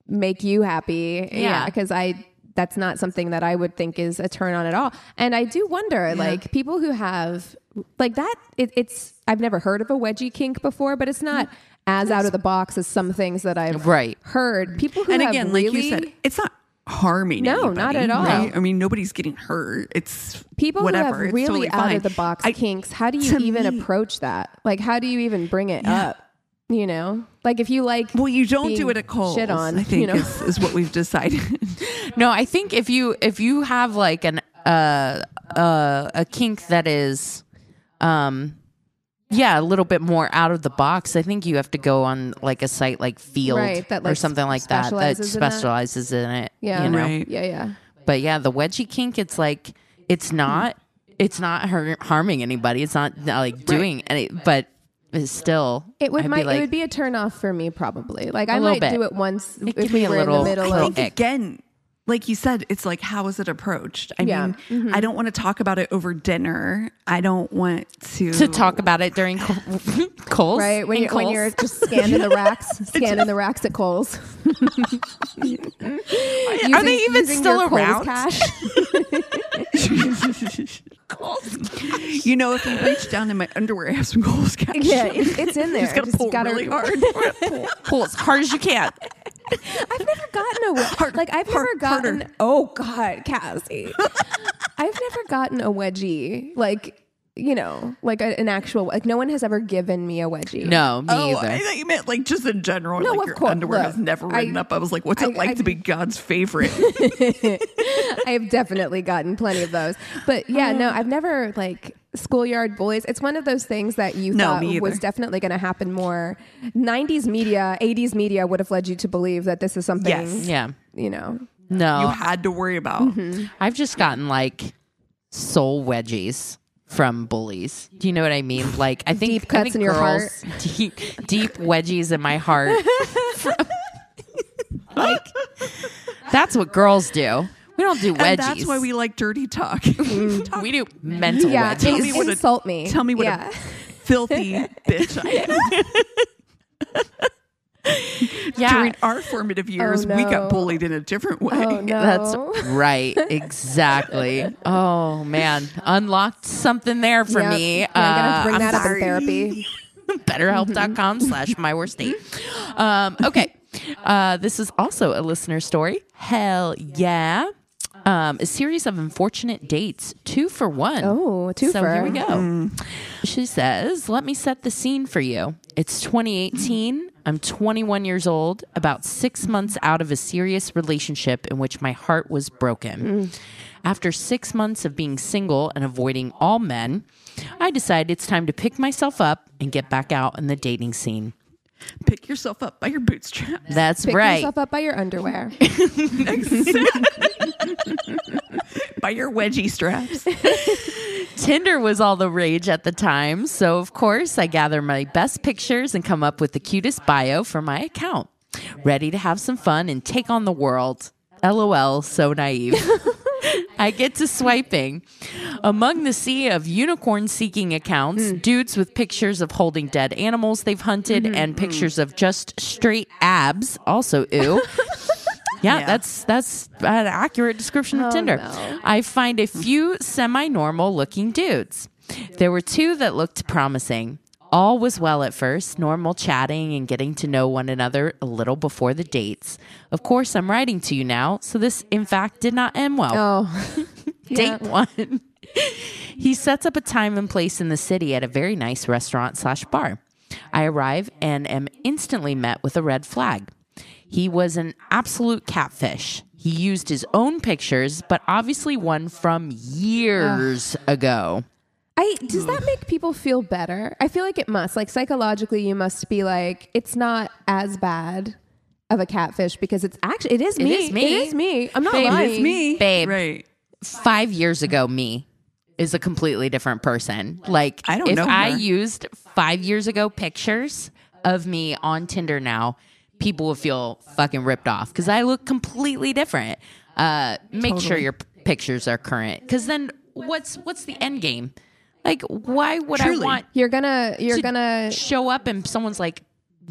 make you happy. Yeah, Yeah. because I that's not something that I would think is a turn on at all. And I do wonder, like people who have like that. It, it's I've never heard of a wedgie kink before, but it's not as out of the box as some things that I've Right. heard. People who And have again, really like you said, it's not harming. No, anybody, not at all. right? I mean, nobody's getting hurt. It's people whatever. who have It's really totally out fine. of the box I- kinks. How do you even me- approach that? Like, how do you even bring it Yeah. up? You know, like if you like, Well, you don't do it at Kohl's. shit on, I think you know? is, is what we've decided. No, I think if you if you have like an uh uh a kink that is um yeah, a little bit more out of the box. I think you have to go on like a site like Feeld Right, that, or something like that that specializes in that. in it. yeah, you know? Right. yeah, yeah. But yeah, the wedgie kink, it's like it's not it's not har- harming anybody. It's not, not, like doing any, but it's still It would might be like, it would be a turn off for me probably. Like I might bit. do it once It if give we me a were in the middle little of ick. Again, like you said, it's like how is it approached? I Yeah. mean, mm-hmm. I don't want to talk about it over dinner. I don't want to to talk about it during Col- Kohl's, right when you're when you're just scanning the racks, scanning the racks at Kohl's. Are Using- they even still around? Cash. You know, if you reach down in my underwear, I have some Kohl's cash. yeah, it's, it's in there. Just gotta pull gotta- really hard. Pull as hard as you can. I've never gotten a we- like I've never hard- gotten. harder. Oh God, Cassi, I've never gotten a wedgie like you know like a, an actual like no one has ever given me a wedgie. No, me Oh, either. I thought you meant like just in general. No, like of your course. underwear Look, has never ridden I- up. I was like, what's it like I- to be God's favorite? I have definitely gotten plenty of those. But yeah, no, I've never like schoolyard bullies. It's one of those things that you No, thought was definitely going to happen more. 90s media, 80s media would have led you to believe that this is something, Yes. yeah. you know. No, you had to worry about. Mm-hmm. I've just gotten like soul wedgies from bullies. Do you know what I mean? Like I think Deep I cuts think in your girls, Deep, deep wedgies in my heart. From- like that's what girls do. We don't do wedgies. And that's why we like dirty mm. talk. we do mental Yeah, wedgies. ins- me what a- insult me. Tell me what yeah. a filthy bitch I am. yeah, During our formative years, we no. got bullied in a different way. Oh no. That's right. Exactly. oh man, unlocked something there for Yep. me. Yeah, I'm gonna Uh, bring I'm that up in therapy. betterhelp.com slash my worst date. Um, okay. Uh, this is also a listener story. Hell yeah. Um, a series of unfortunate dates, two for one. Oh, two so for. here we go. She says, Let me set the scene for you. It's 2018. I'm 21 years old, about six months out of a serious relationship in which my heart was broken. After six months of being single and avoiding all men, I decided it's time to pick myself up and get back out in the dating scene. Pick yourself up by your bootstraps. That's Pick right. yourself up by your underwear. by your wedgie straps. Tinder was all the rage at the time, so of course I gather my best pictures and come up with the cutest bio for my account. Ready to have some fun and take on the world. LOL, so naive. I get to swiping. Among the sea of unicorn seeking accounts, hmm. dudes with pictures of holding dead animals they've hunted mm-hmm. and mm-hmm. pictures of just straight abs, also ew. Yeah, Yeah. that's that's an accurate description of Oh, Tinder. no. I find a few semi-normal looking dudes. There were two that looked promising. All was well at first, normal chatting and getting to know one another a little before the dates. Of course, I'm writing to you now, so this in fact did not end well. Oh, Date one. he sets up a time and place in the city at a very nice restaurant slash bar. I arrive and am instantly met with a red flag. He was an absolute catfish. He used his own pictures, but obviously one from years ago. I does that make people feel better? I feel like it must. Like psychologically, you must be like, it's not as bad of a catfish because it's actually it is me. is me. It is me. I'm not Babe, lying. It's me. Babe. Right. Five years ago, me is a completely different person. Like, I don't if know I her. used five years ago pictures of me on Tinder now, people would feel fucking ripped off because I look completely different. Uh, make sure your p- pictures are current because then what's what's the end game? Like, why would Truly. I want You're gonna you're to gonna show up and someone's like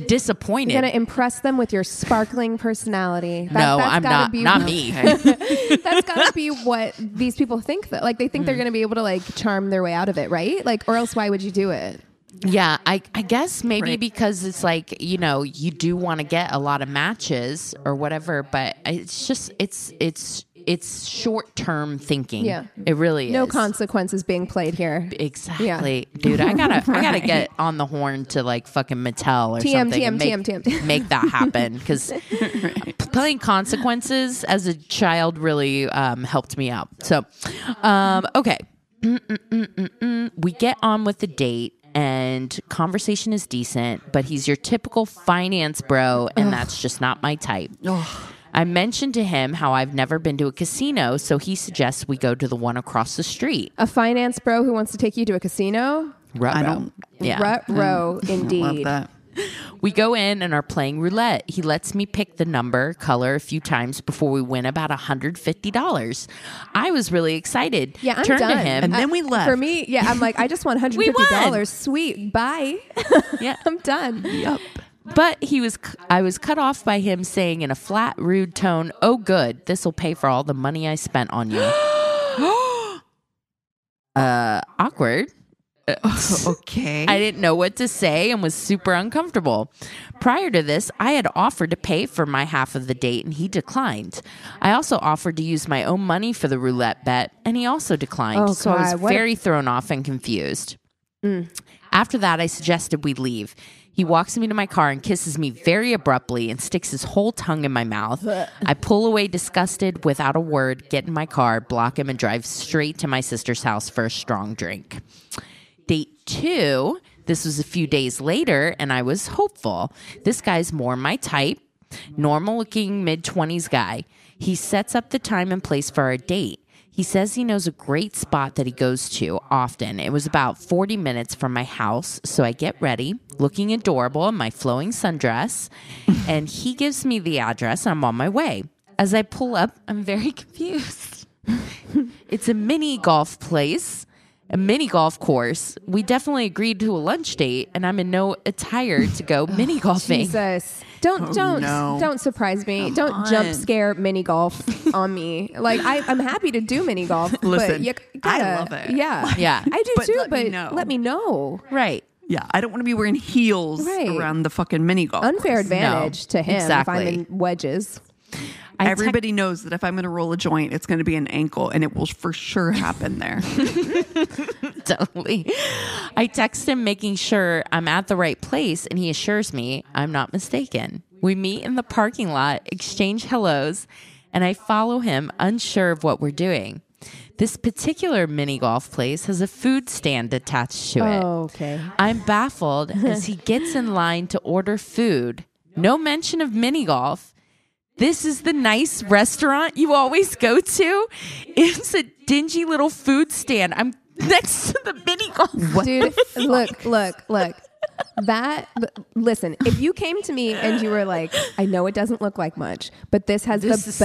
disappointed? you're gonna impress them with your sparkling personality. That- no, that's I'm gotta not. Be, Not me. that's gotta be what these people think. That like they think they're Hmm. gonna be able to like charm their way out of it, right? Like, or else why would you do it? Yeah, I, I guess maybe Right. because it's like, you know, you do want to get a lot of matches or whatever, but it's just it's it's it's short term thinking. Yeah. It really No is. consequences being played here. Exactly, dude. I gotta, I gotta get on the horn to like fucking Mattel or TM, something. TM, make, TM, TM. make that happen because playing consequences as a child really um, helped me out. So, um, okay, Mm-mm-mm-mm-mm. we get on with the date. And conversation is decent, but he's your typical finance bro, and that's just not my type. I mentioned to him how I've never been to a casino, so he suggests we go to the one across the street. A finance bro who wants to take you to a casino? Ruh-roh. I don't- Yeah. Ruh-roh, Love indeed. that. We go in and are playing roulette. He lets me pick the number, color a few times before we win about $150. I was really excited. Yeah, I'm Turned done. to him. And then we left. For me, yeah, I'm like, I just want We won. $150. Sweet. Bye. yeah. I'm done. Yep. But he was I was cut off by him saying in a flat, rude tone, "Oh good, this will pay for all the money I spent on you." uh awkward. Okay. I didn't know what to say and was super uncomfortable. Prior to this, I had offered to pay for my half of the date and he declined. I also offered to use my own money for the roulette bet and he also declined. Oh, so I was God, what a- very thrown off and confused. Mm. After that, I suggested we leave. He walks me to my car and kisses me very abruptly and sticks his whole tongue in my mouth. I pull away disgusted without a word, get in my car, block him, and drive straight to my sister's house for a strong drink. Date two, this was a few days later, and I was hopeful. This guy's more my type, normal looking mid 20s guy. He sets up the time and place for our date. He says he knows a great spot that he goes to often. It was about 40 minutes from my house, so I get ready, looking adorable in my flowing sundress, and he gives me the address. And I'm on my way. As I pull up, I'm very confused. It's a mini golf place, a mini golf course. We definitely agreed to a lunch date, and I'm in no attire to go mini golfing. Jesus. Don't oh, don't no. don't surprise me. don't jump scare mini golf on me. Like I, I'm happy to do mini golf. but Listen, you I gotta- love it. Yeah. Yeah. I do But too, let but me let me know. Right. yeah, I don't want to be wearing heels Right. around the fucking mini golf. Unfair course. advantage to him if I'm exactly. in wedges. I Everybody knows that if I'm going to roll a joint, it's going to be an ankle, and it will for sure happen there. totally. I text him making sure I'm at the right place, and he assures me I'm not mistaken. We meet in the parking lot, exchange hellos, and I follow him, unsure of what we're doing. This particular mini golf place has a food stand attached to it. Oh, okay. I'm baffled as he gets in line to order food. No mention of mini golf. This is the nice restaurant you always go to. It's a dingy little food stand. I'm next to the mini golf. Dude, look, look, look. That listen, if you came to me and you were like, I know it doesn't look like much, but this has This the best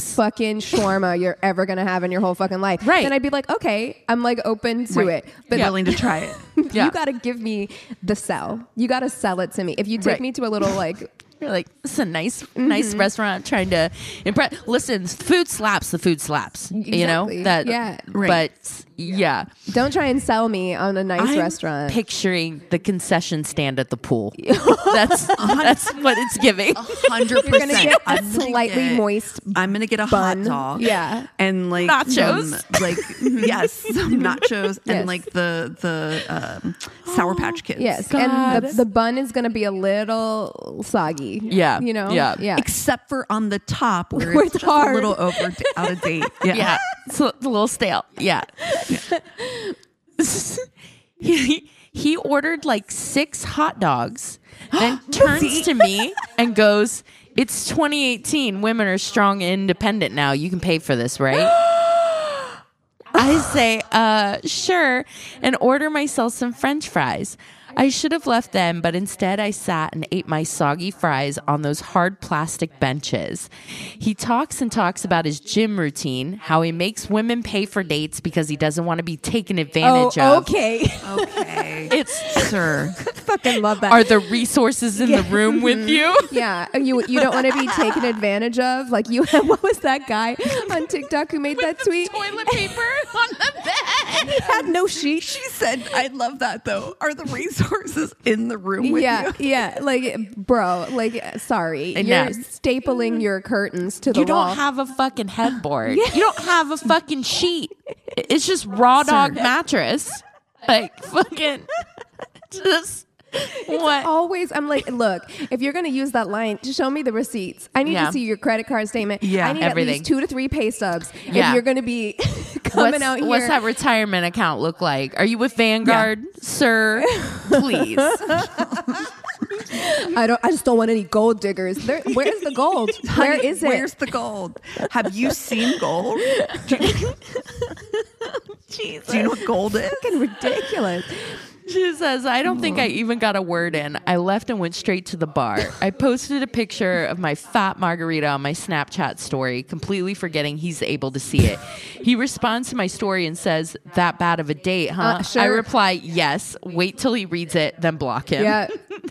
slaps. fucking shawarma you're ever gonna have in your whole fucking life, Right. Then I'd be like, okay, I'm like open to Right. it, but willing to try it. Yeah. you got to give me the sell. You got to sell it to me. If you take Right. me to a little like, You're like, this is a nice, nice mm-hmm. restaurant trying to impress. Listen, food slaps. The food slaps. You know that. Yeah. Right. But yeah, don't try and sell me on a nice I'm restaurant. picturing the concession stand at the pool. that's that's what it's giving. Hundred You're gonna percent. get a slightly moist I'm gonna get a bun. hot dog. Yeah. and like Nachos. some, like yes, some nachos, Yes. and like the the um, Sour Patch Kids. Yes, God. and the, the bun is going to be a little soggy. Yeah. you know. Yeah. yeah. except for on the top where, Where it's, it's just hard. a little over out of date. Yeah. Yeah, it's it's a little stale. Yeah. he, he ordered like six hot dogs, then turns to me and goes, It's 2018. Women are strong and independent now. You can pay for this, right? I say, uh, sure, and order myself some french fries. I should have left them, but instead I sat and ate my soggy fries on those hard plastic benches. He talks and talks about his gym routine, how he makes women pay for dates because he doesn't want to be taken Oh, advantage of. okay. Okay, It's sir. Fucking love that. are the resources in the room with you? yeah, you you don't want to be taken advantage of. Like you, what was that guy on TikTok who made that tweet? Toilet paper on the bed. he had no sheet. She said, I love that though. Are the racehorses in the room with yeah, you? yeah, like bro, like sorry, I you're know. stapling your curtains to the You don't have a fucking headboard. You don't have a fucking sheet. It's just raw dog mattress. Like fucking just what? Always, I'm like, look, if you're gonna use that line, show me the receipts. I need Yeah. to see your credit card statement. Yeah, I need at everything. least two to three pay stubs. Yeah. If you're gonna be coming What's, out here, what's that retirement account look like? Are you with Vanguard, sir? Please. I don't. I just don't want any gold diggers. There, where's the gold? Where is it? Where's the gold? Have you seen gold? Jesus. do you know what gold is? fucking ridiculous. She says, I don't think I even got a word in. I left and went straight to the bar. I posted a picture of my fat margarita on my Snapchat story, completely forgetting he's able to see it. He responds to my story and says, That bad of a date, huh? Uh, sure. I reply, Yes. Wait till he reads it, then block him. Yeah,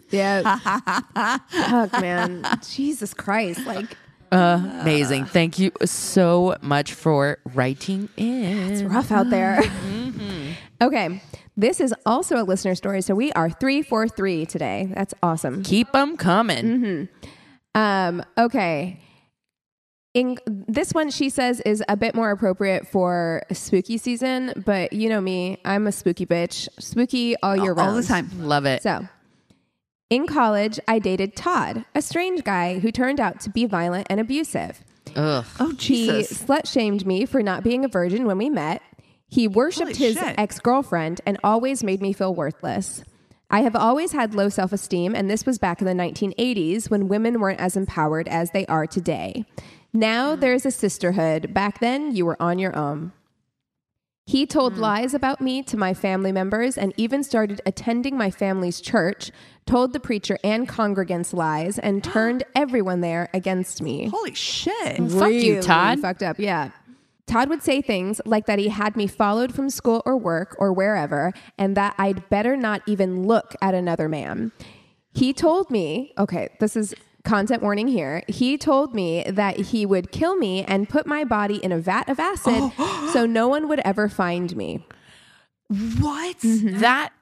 yeah. Fuck, man. Jesus Christ. Like, Amazing. Thank you so much for writing in. It's rough out there. Mm-hmm. Okay. This is also a listener story. So we are three for three today. That's awesome. Keep them coming. Um, okay. In this one, she says is a bit more appropriate for spooky season, but you know me, I'm a spooky bitch. Spooky all year round. All the time. Love it. So, in college, I dated Todd, a strange guy who turned out to be violent and abusive. Ugh. Oh, Jesus. He slut shamed me for not being a virgin when we met. He worshipped Holy his ex girlfriend and always made me feel worthless. I have always had low self esteem, and this was back in the 1980s when women weren't as empowered as they are today. Now hmm. there's a sisterhood. Back then, you were on your own. He told hmm. lies about me to my family members and even started attending my family's church, told the preacher and congregants lies, and turned everyone there against me. Holy shit. Fuck you, Todd. Fucked up, yeah. Todd would say things like that he had me followed from school or work or wherever, and that I'd better not even look at another man. He told me, okay, this is content warning here. He told me that he would kill me and put my body in a vat of acid so no one would ever find me. What mm-hmm. That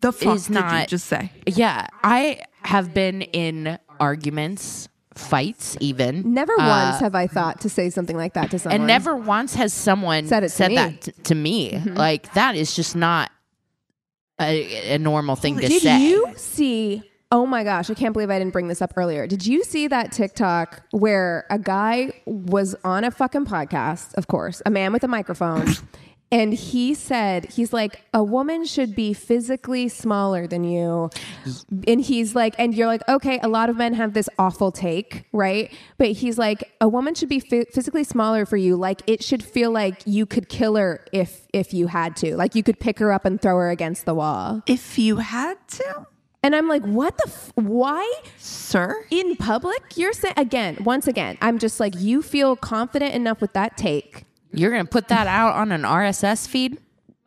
the fuck Is did you not- just say? Yeah, I have been in arguments, fights, even. Never once have I thought to say something like that to someone. Uh, and never once has someone Said said, to. Mm-hmm. that t- to me. Like that is just not a, a normal thing to Did say. Did you see? Oh my gosh, I can't believe I didn't bring this up earlier. Did you see that TikTok where a guy was on a fucking podcast, of course, a man with a microphone, and he said, he's like, a woman should be physically smaller than you. And he's like, and you're like, okay, a lot of men have this awful take, right? But he's like, a woman should be phy- physically smaller for you. Like it should feel like you could kill her if if you had to. Like you could pick her up and throw her against the wall. If you had to, And I'm like, what the? F- why sir? in public? You're saying again, once again, I'm just like, you feel confident enough with that take You're gonna put that out on an RSS feed,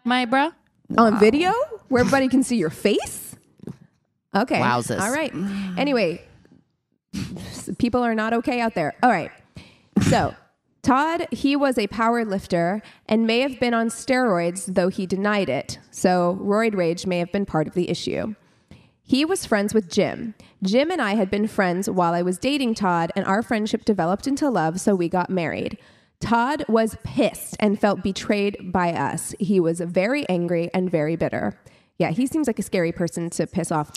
my bruh? on video where everybody can see your face. Okay. Wowzers. All right. Anyway, people are not okay out there. All right. So, Todd, he was a power lifter and may have been on steroids, though he denied it. So, roid rage may have been part of the issue. He was friends with Jim. Jim and I had been friends while I was dating Todd, and our friendship developed into love, so we got married. Todd was pissed and felt betrayed by us. He was very angry and very bitter. Yeah, he seems like a scary person to piss off.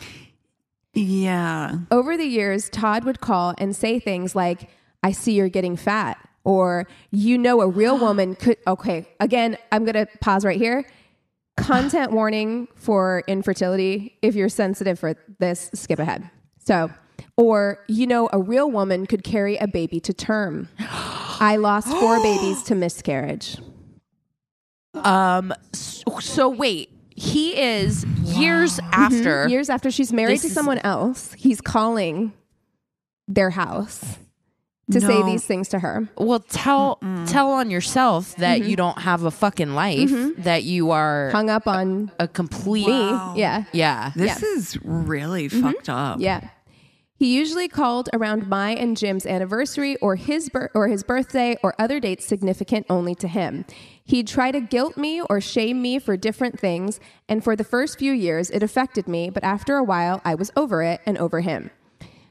Yeah. Over the years, Todd would call and say things like, I see you're getting fat, or you know, a real woman could. Okay, again, I'm going to pause right here. Content warning for infertility. If you're sensitive for this, skip ahead. So, or, you know, a real woman could carry a baby to term. I lost four babies to miscarriage. Um. So, so wait, he is years after. Mm-hmm. Years after she's married This to is- someone else, he's calling their house to say No. these things to her. Well, tell tell on yourself that you don't have a fucking life. That you are Hung up on a complete. me. Wow. Yeah. Yeah. This is really fucked up. Yeah. He usually called around my and Jim's anniversary or his or his birthday or other dates significant only to him. He'd try to guilt me or shame me for different things, and for the first few years, it affected me, but after a while, I was over it and over him.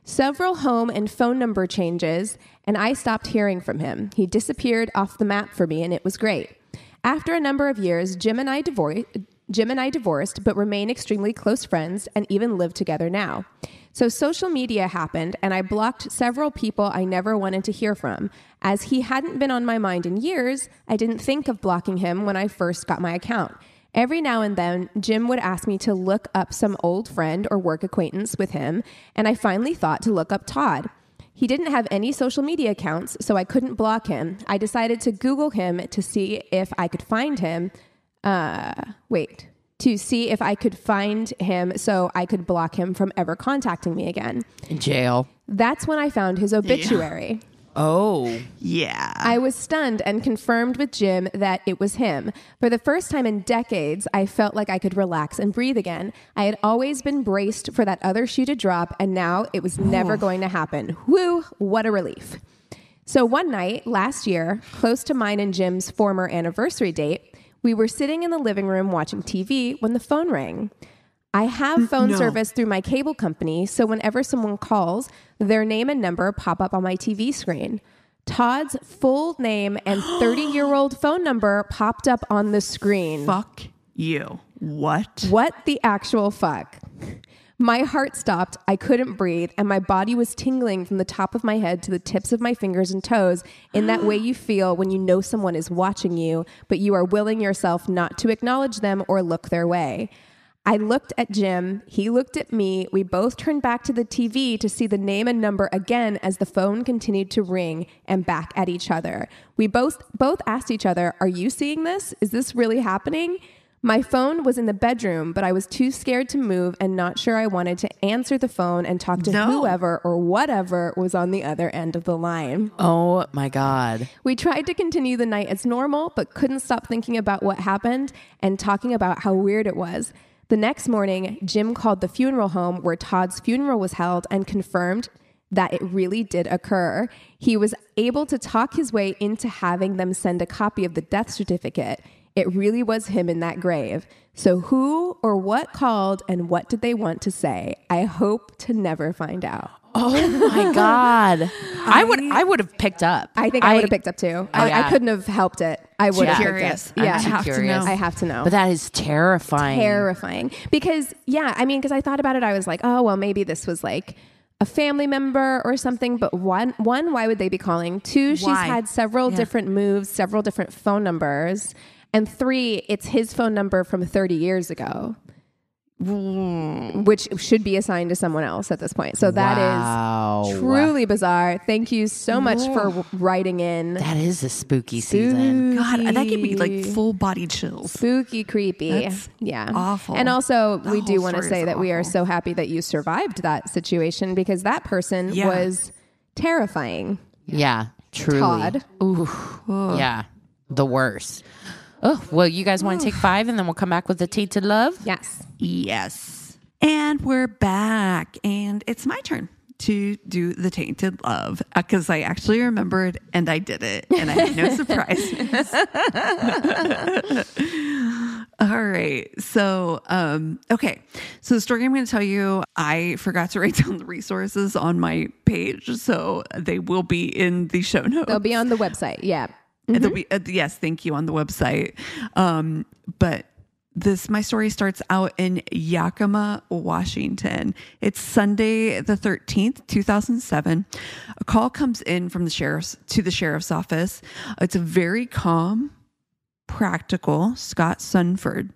Several home and phone number changes, and I stopped hearing from him. He disappeared off the map for me, and it was great. After a number of years, Jim and I divorced. Jim and I divorced, but remain extremely close friends and even live together now. So social media happened, and I blocked several people I never wanted to hear from. As he hadn't been on my mind in years, I didn't think of blocking him when I first got my account. Every now and then, Jim would ask me to look up some old friend or work acquaintance with him, and I finally thought to look up Todd. He didn't have any social media accounts, so I couldn't block him. I decided to Google him to see if I could find him. Uh, wait, to see if I could find him so I could block him from ever contacting me again. In jail. That's when I found his obituary. Oh. Yeah. I was stunned and confirmed with Jim that it was him. For the first time in decades, I felt like I could relax and breathe again. I had always been braced for that other shoe to drop, and now it was never going to happen. Woo, what a relief. So one night last year, close to mine and Jim's former anniversary date, we were sitting in the living room watching TV when the phone rang. I have mm, phone no. service through my cable company, so whenever someone calls, their name and number pop up on my TV screen. Todd's full name and 30 year old phone number popped up on the screen. Fuck you. What? What the actual fuck? My heart stopped, I couldn't breathe, and my body was tingling from the top of my head to the tips of my fingers and toes in that way you feel when you know someone is watching you, but you are willing yourself not to acknowledge them or look their way. I looked at Jim, he looked at me. We both turned back to the TV to see the name and number again as the phone continued to ring and back at each other. We both both asked each other, "Are you seeing this? Is this really happening?" My phone was in the bedroom, but I was too scared to move and not sure I wanted to answer the phone and talk to No. whoever or whatever was on the other end of the line. Oh my God. We tried to continue the night as normal, but couldn't stop thinking about what happened and talking about how weird it was. The next morning, Jim called the funeral home where Todd's funeral was held and confirmed that it really did occur. He was able to talk his way into having them send a copy of the death certificate. It really was him in that grave. So, who or what called and what did they want to say? I hope to never find out. Oh my God. I would I would have picked up. I think I, would have picked up too. Oh, I, yeah. I couldn't have helped it. I would have picked Curious. up. Yeah, I'm too have to curious. know. I have to know. But that is terrifying. terrifying because yeah i mean because i thought about it i was like oh well maybe this was like a family member or something but one one why would they be calling two she's Why? had several Yeah. different moves several different phone numbers and three it's his phone number from 30 years ago mm. which should be assigned to someone else at this point so that is Wow. truly bizarre thank you so much for writing in That is a spooky season. God, that gave me like full body chills. spooky creepy That's yeah awful. and also The we do whole want to story say is that we are awful. so happy that you survived that situation because that person Yeah. was terrifying Yeah. Truly. todd Ooh. Yeah. The worst. Oh, well, you guys want to take five and then we'll come back with the tainted love? yes Yes. And we're back. And it's my turn to do the tainted love because I actually remembered and I did it and I had no surprises. All right. So, um, okay. So the story I'm going to tell you, I forgot to write down the resources on my page. So they will be in the show notes. they'll be on the website yeah And There'll be uh, yes, thank you on the website. Um, but this my story starts out in Yakima, Washington. It's Sunday the thirteenth, two thousand seven. A call comes in from the sheriff's to the sheriff's office. It's a very calm, practical Scott Sunford.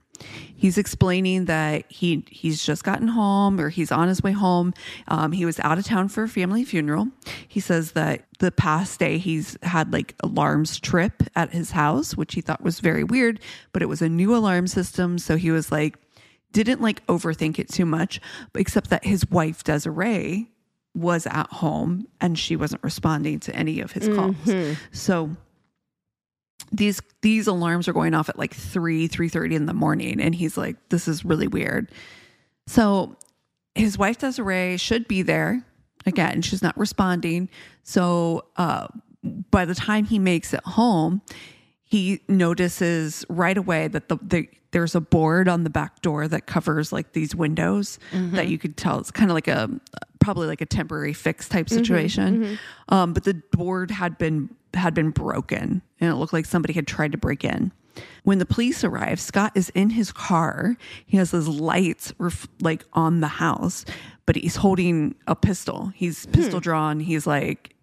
He's explaining that he he's just gotten home or he's on his way home. Um, he was out of town for a family funeral. He says that the past day he's had like alarms trip at his house, which he thought was very weird, but it was a new alarm system. So he was like, didn't like overthink it too much, except that his wife Desiree was at home and she wasn't responding to any of his calls. So these these alarms are going off at like 3 3.30 in the morning. And he's like this is really weird. So his wife desiree should be there. Again she's not responding. So uh by the time he makes it home he notices right away that the, the there's a board on the back door that covers like these windows that you could tell. It's kind of like a probably like a temporary fix type situation. Um, but the board had been had been broken and it looked like somebody had tried to break in. When the police arrive, Scott is in his car. He has his lights ref- like on the house, but he's holding a pistol. He's pistol drawn. He's like,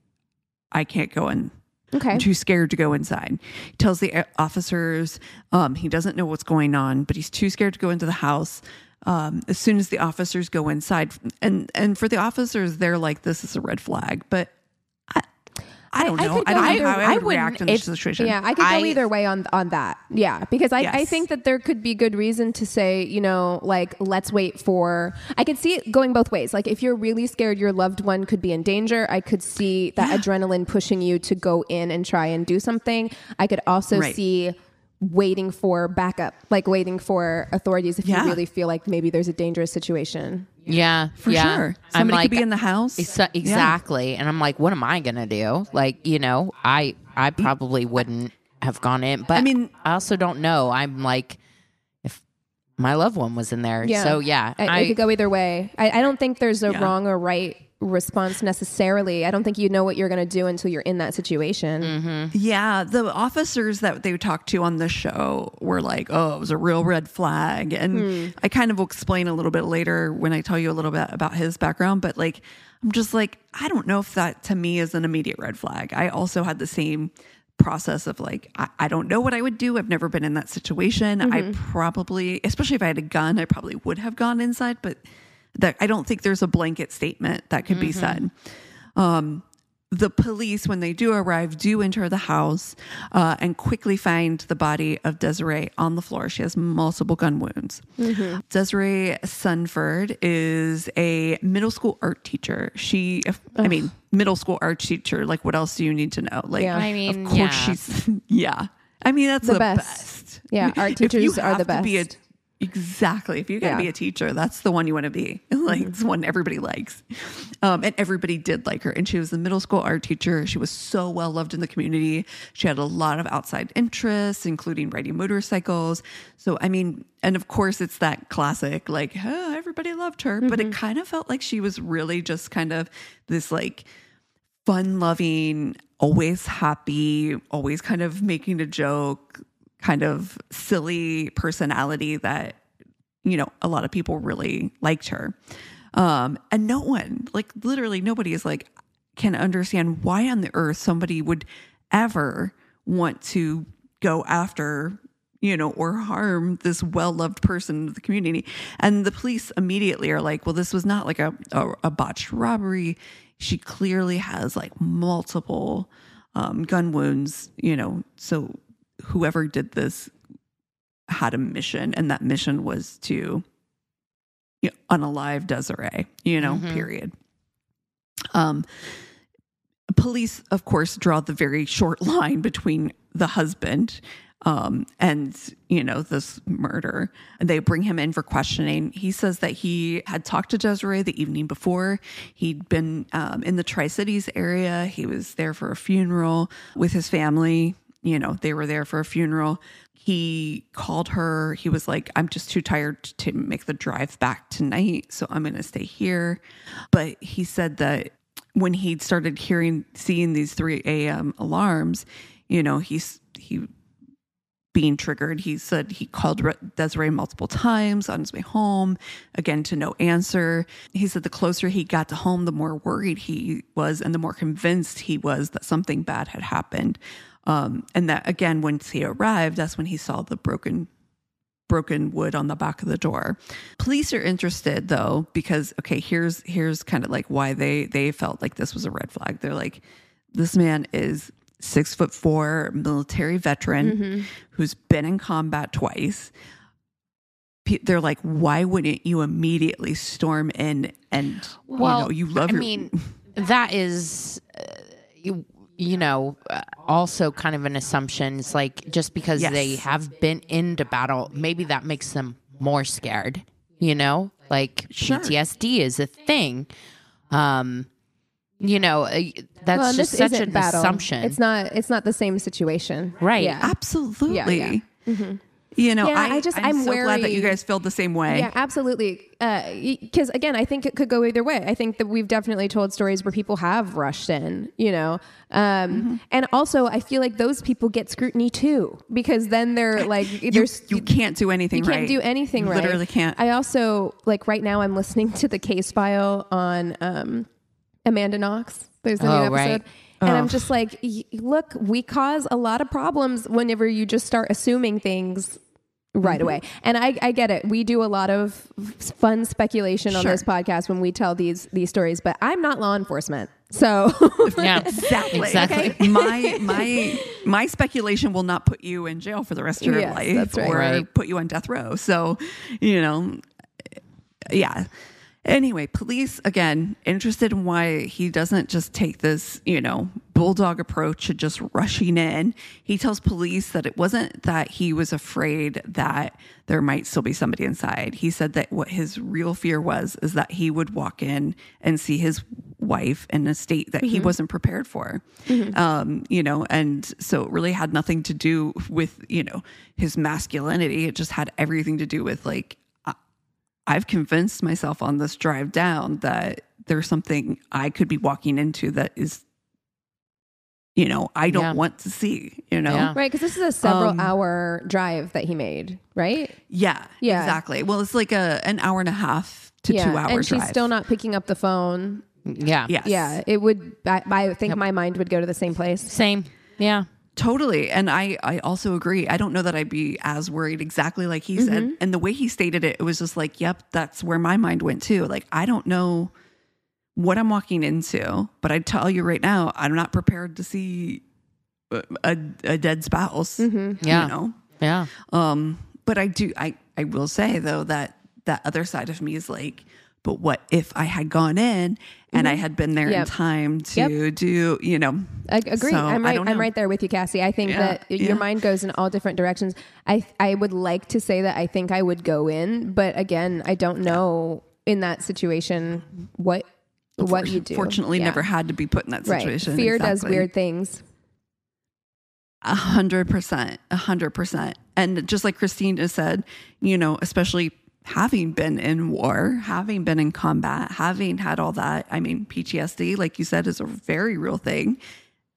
I can't go in. Okay. I'm too scared to go inside. He tells the uh, officers um, he doesn't know what's going on, but he's too scared to go into the house. Um, as soon as the officers go inside, and and for the officers, they're like, "This is a red flag." But I, I don't I know. could I, don't go know how I, I would react in this situation. Yeah, I could go I- either way on on that. Yeah, because I, I think that there could be good reason to say, you know, like let's wait for. I could see it going both ways. Like if you're really scared your loved one could be in danger, I could see that adrenaline pushing you to go in and try and do something. I could also Right. see waiting for backup, like waiting for authorities if Yeah. you really feel like maybe there's a dangerous situation. Yeah, For yeah. sure. I'm Somebody like, could be in the house. Ex- Yeah. exactly, and I'm like, what am I gonna do? Like, you know, I I probably wouldn't have gone in, but I mean- mean, I also don't know. I'm like, if my loved one was in there, Yeah. so yeah, I, I, it could go either way. I, I don't think there's a Yeah. wrong or right response necessarily. I don't think you know what you're going to do until you're in that situation. Mm-hmm. Yeah, the officers that they talked to on the show were like, "Oh, it was a real red flag," and I kind of will explain a little bit later when I tell you a little bit about his background. But like, I'm just like, I don't know if that to me is an immediate red flag. I also had the same process of like, I, I don't know what I would do. I've never been in that situation. I probably, especially if I had a gun, I probably would have gone inside, but that I don't think there's a blanket statement that could be said. Um, the police, when they do arrive, do enter the house uh, and quickly find the body of Desiree on the floor. She has multiple gun wounds. Desiree Sunford is a middle school art teacher. She, if, I mean, middle school art teacher. Like, what else do you need to know? Like, Yeah. I mean, of course, yeah. she's yeah. I mean, that's The the, best. best. Yeah, art If you teachers are the have to be a- best. Exactly. If you got to Yeah. be a teacher, that's the one you want to be. Like, it's one everybody likes. Um, and everybody did like her. And she was a middle school art teacher. She was so well loved in the community. She had a lot of outside interests, including riding motorcycles. So, I mean, and of course, it's that classic, like, oh, everybody loved her. But it kind of felt like she was really just kind of this, like, fun loving, always happy, always kind of making a joke, kind of silly personality that, you know, a lot of people really liked her. Um, and no one, like literally nobody is like, can understand why on the earth somebody would ever want to go after you know, or harm this well loved person in the community. And the police immediately are like, well, this was not like a, a, a botched robbery. She clearly has like multiple um, gun wounds, you know, so whoever did this had a mission, and that mission was to you know, unalive Desiree, you know, period. Um, police, of course, draw the very short line between the husband um, and you know this murder. And they bring him in for questioning. He says that he had talked to Desiree the evening before. He'd been um, in the Tri Cities area. He was there for a funeral with his family. You know, they were there for a funeral. He called her. He was like, "I'm just too tired to make the drive back tonight, so I'm going to stay here." But he said that when he started hearing, seeing these 3 a.m. alarms, you know, he's he being triggered. He said he called Desiree multiple times on his way home, again to no answer. He said the closer he got to home, the more worried he was, and the more convinced he was that something bad had happened. Um, and that again, once he arrived, that's when he saw the broken broken wood on the back of the door. Police are interested though because okay, here's here's kind of like why they they felt like this was a red flag. They're like, this man is six foot four, military veteran who's been in combat twice. They're like, why wouldn't you immediately storm in and Well, you know you love I your mean, that is, uh, you, you know, uh, also kind of an assumption. It's like just because Yes. they have been into battle, maybe that makes them more scared. You know, like Sure. PTSD is a thing. Um, you know, uh, that's Well, just such isn't an battle. assumption. It's not. It's not the same situation, Right. Yeah. Absolutely. Yeah, yeah. You know, Yeah, I, I just- I'm, I'm so glad that you guys feel the same way. Yeah, absolutely. Because again, I think it could go either way. I think that we've definitely told stories where people have rushed in, you know, um, Mm-hmm. and also I feel like those people get scrutiny too because then they're like, You, there's you can't do anything you right. can't do anything You right. Literally can't. I also like right now I'm listening to the case file on um, Amanda Knox. There's the new Oh, episode. right. And I'm just like, y- look, we cause a lot of problems whenever you just start assuming things right away. Mm-hmm. And I, I get it. We do a lot of fun speculation on Sure. this podcast when we tell these these stories, but I'm not law enforcement. So yeah, Exactly. exactly. my my my speculation will not put you in jail for the rest of your Yes, life that's right. or Right. put you on death row. So, you know, yeah. Anyway, police again interested in why he doesn't just take this, you know, bulldog approach to just rushing in. He tells police that it wasn't that he was afraid that there might still be somebody inside. He said that what his real fear was is that he would walk in and see his wife in a state that he wasn't prepared for. Um, you know, and so it really had nothing to do with, you know, his masculinity. It just had everything to do with like I've convinced myself on this drive down that there's something I could be walking into that is, you know, I don't Yeah. want to see, you know? Yeah. right, because this is a several Um, hour drive that he made, right? Yeah, Yeah. exactly. Well, it's like a an hour and a half to yeah, two hours. and she's drive. still not picking up the phone. Yeah. Yes. Yeah, it would. I, I think my mind would go to the same place. Same. Yeah. Totally. And I, I also agree. I don't know that I'd be as worried exactly like he said. And the way he stated it, it was just like, yep, that's where my mind went too. Like, I don't know what I'm walking into, but I tell you right now, I'm not prepared to see a, a, a dead spouse. Yeah. You know? Yeah. Um, but I do, I, I will say though that that other side of me is like, but what if I had gone in and I had been there in time to do, you know, I agree. So, I'm right. don't I'm right there with you, Cassi. I think Yeah, that yeah. your mind goes in all different directions. I I would like to say that I think I would go in, but again, I don't know in that situation what what you do. Fortunately, Yeah. never had to be put in that right. situation. Fear does weird things. A hundred percent, a hundred percent. And just like Christina said, you know, especially having been in war, having been in combat, having had all that. I mean, PTSD, like you said, is a very real thing.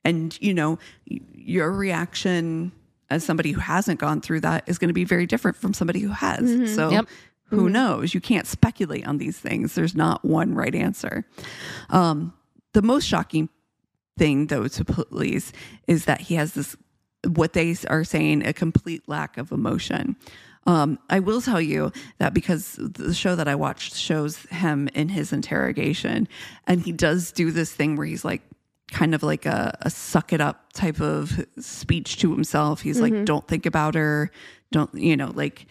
And you know, your reaction as somebody who hasn't gone through that is going to be very different from somebody who has. Mm-hmm. So. Yep. Who knows? You can't speculate on these things. There's not one right answer. Um, the most shocking thing, though, to police is that he has this, what they are saying, a complete lack of emotion. Um, I will tell you that because the show that I watched shows him in his interrogation, and he does do this thing where he's like, kind of like a, a suck it up type of speech to himself. He's like, don't think about her. Don't, you know, like,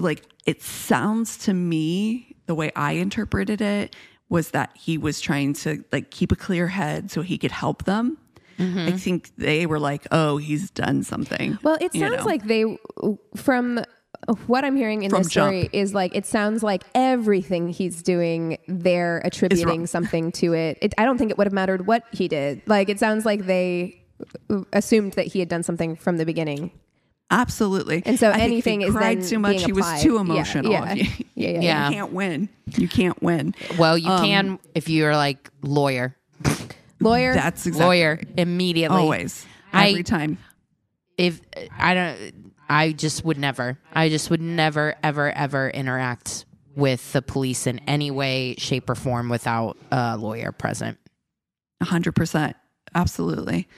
like it sounds to me the way I interpreted it was that he was trying to like keep a clear head so he could help them. Mm-hmm. I think they were like, "Oh, he's done something." Well, it sounds know? like they from what I'm hearing in From this story jump. is like it sounds like everything he's doing, they're attributing something to it. it. I don't think it would have mattered what he did. Like it sounds like they assumed that he had done something from the beginning, absolutely. and so I think if anything he is cried then too much. being He was applied. too Yeah, emotional. Yeah, yeah, yeah. yeah. Yeah. You can't win. You can't win. Well, you Um, can if you're like lawyer, Lawyer, That's exactly lawyer immediately. always I- every time. If I don't, I just would never. I just would never, ever, ever interact with the police in any way, shape, or form without a lawyer present. A hundred percent. Absolutely.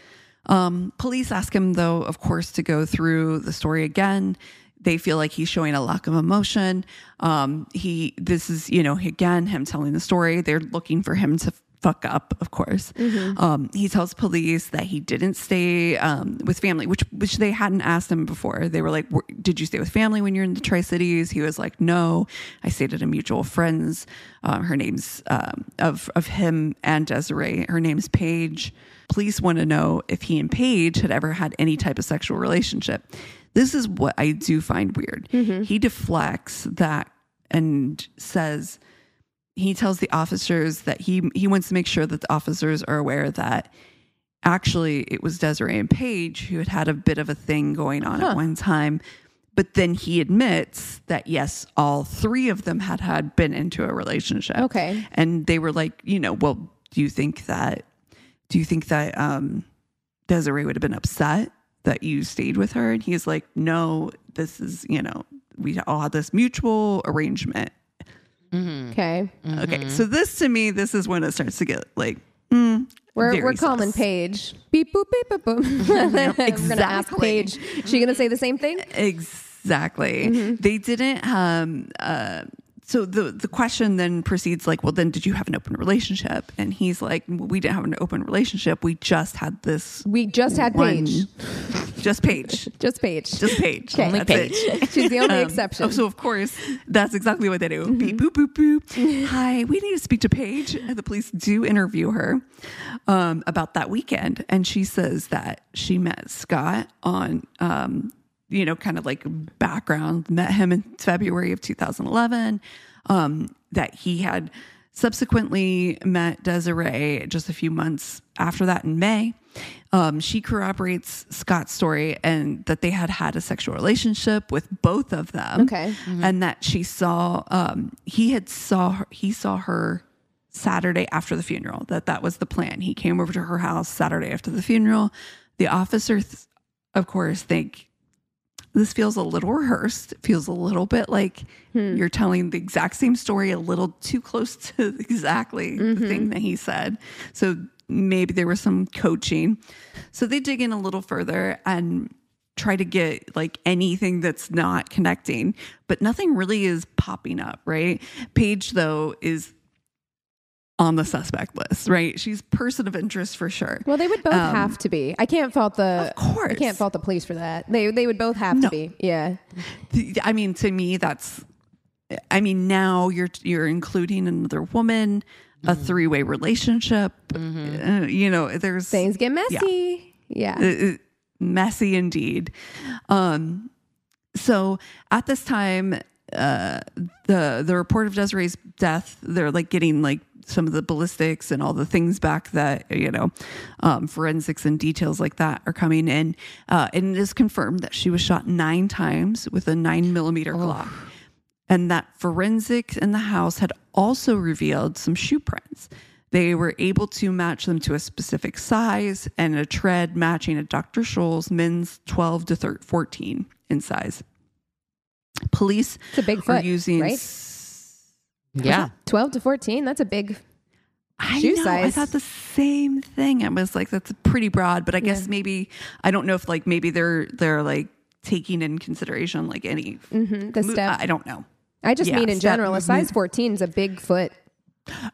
Um, police ask him though, of course, to go through the story again. They feel like he's showing a lack of emotion. Um, he, this is, you know, again, him telling the story. They're looking for him to fuck up, of course. Um, he tells police that he didn't stay um, with family, which which they hadn't asked him before. They were like, "Did you stay with family when you're in the Tri Cities?" He was like, "No, I stayed at a mutual friend's. Uh, her name's um, of of him and Desiree. Her name's Paige. Police want to know if he and Paige had ever had any type of sexual relationship. This is what I do find weird. He deflects that and says he tells the officers that he he wants to make sure that the officers are aware that actually it was Desiree and Paige who had had a bit of a thing going on Huh. at one time. But then he admits that yes, all three of them had had been into a relationship. Okay. and they were like, you know, well, do you think that do you think that um, Desiree would have been upset that you stayed with her? And he's like, no, this is you know we all had this mutual arrangement. Okay. Okay, so this to me, this is when it starts to get like. mm, We're, very we're calling sus. Paige. Beep boop beep boop boop. We're gonna ask Exactly. Paige. She gonna say the same thing? Exactly. Mm-hmm. They didn't. Um. Uh. So the the question then proceeds like, well, then did you have an open relationship? And he's like, well, we didn't have an open relationship. We just had this We just had one, Paige. just Paige, Just Paige. just Paige. Okay. Only That's it. Paige. She's the only Um, exception. Oh, so of course, that's exactly what they do. Mm-hmm. Beep boop boop boop. Hi, we need to speak to Paige. And the police do interview her um, about that weekend, and she says that she met Scott on, um, you know, kind of like background. Met him in February of 2011. Um, that he had subsequently met Desiree just a few months after that in May. Um, she corroborates Scott's story and that they had had a sexual relationship with both of them. Okay. and that she saw um, he had saw her, he saw her Saturday after the funeral. That that was the plan. He came over to her house Saturday after the funeral. The officers, of course, think this feels a little rehearsed. It feels a little bit like hmm. you're telling the exact same story a little too close to exactly the mm-hmm. thing that he said. So maybe there was some coaching. So they dig in a little further and try to get like anything that's not connecting, but nothing really is popping up, right? Paige, though, is on the suspect list, right? She's person of interest for sure. well, they would both Um, have to be. I can't fault the. Of course. I can't fault the police for that. They they would both have No. to be. Yeah. I mean, to me, that's. I mean, now you're you're including another woman, a three way relationship. Uh, you know, there's Things get messy. Yeah. uh, uh, messy indeed. Um, so at this time, uh, the the report of Desiree's death, they're like getting like some of the ballistics and all the things back that you know, um, forensics and details like that are coming in, uh, and it is confirmed that she was shot nine times with a nine millimeter Glock. And that forensics in the house had also revealed some shoe prints. They were able to match them to a specific size and a tread matching a Dr. Scholl's men's 12 to 13, 14 in size. Police It's a big are foot, using. right? Yeah. 12 to 14. That's a big. I Shoe know. I thought the same thing. I was like, that's pretty broad, but I guess Yeah. maybe I don't know if like maybe they're they're like taking in consideration like any. mhm, the mo- step. I don't know. I just yeah, mean in step general, a size 14 is a big foot.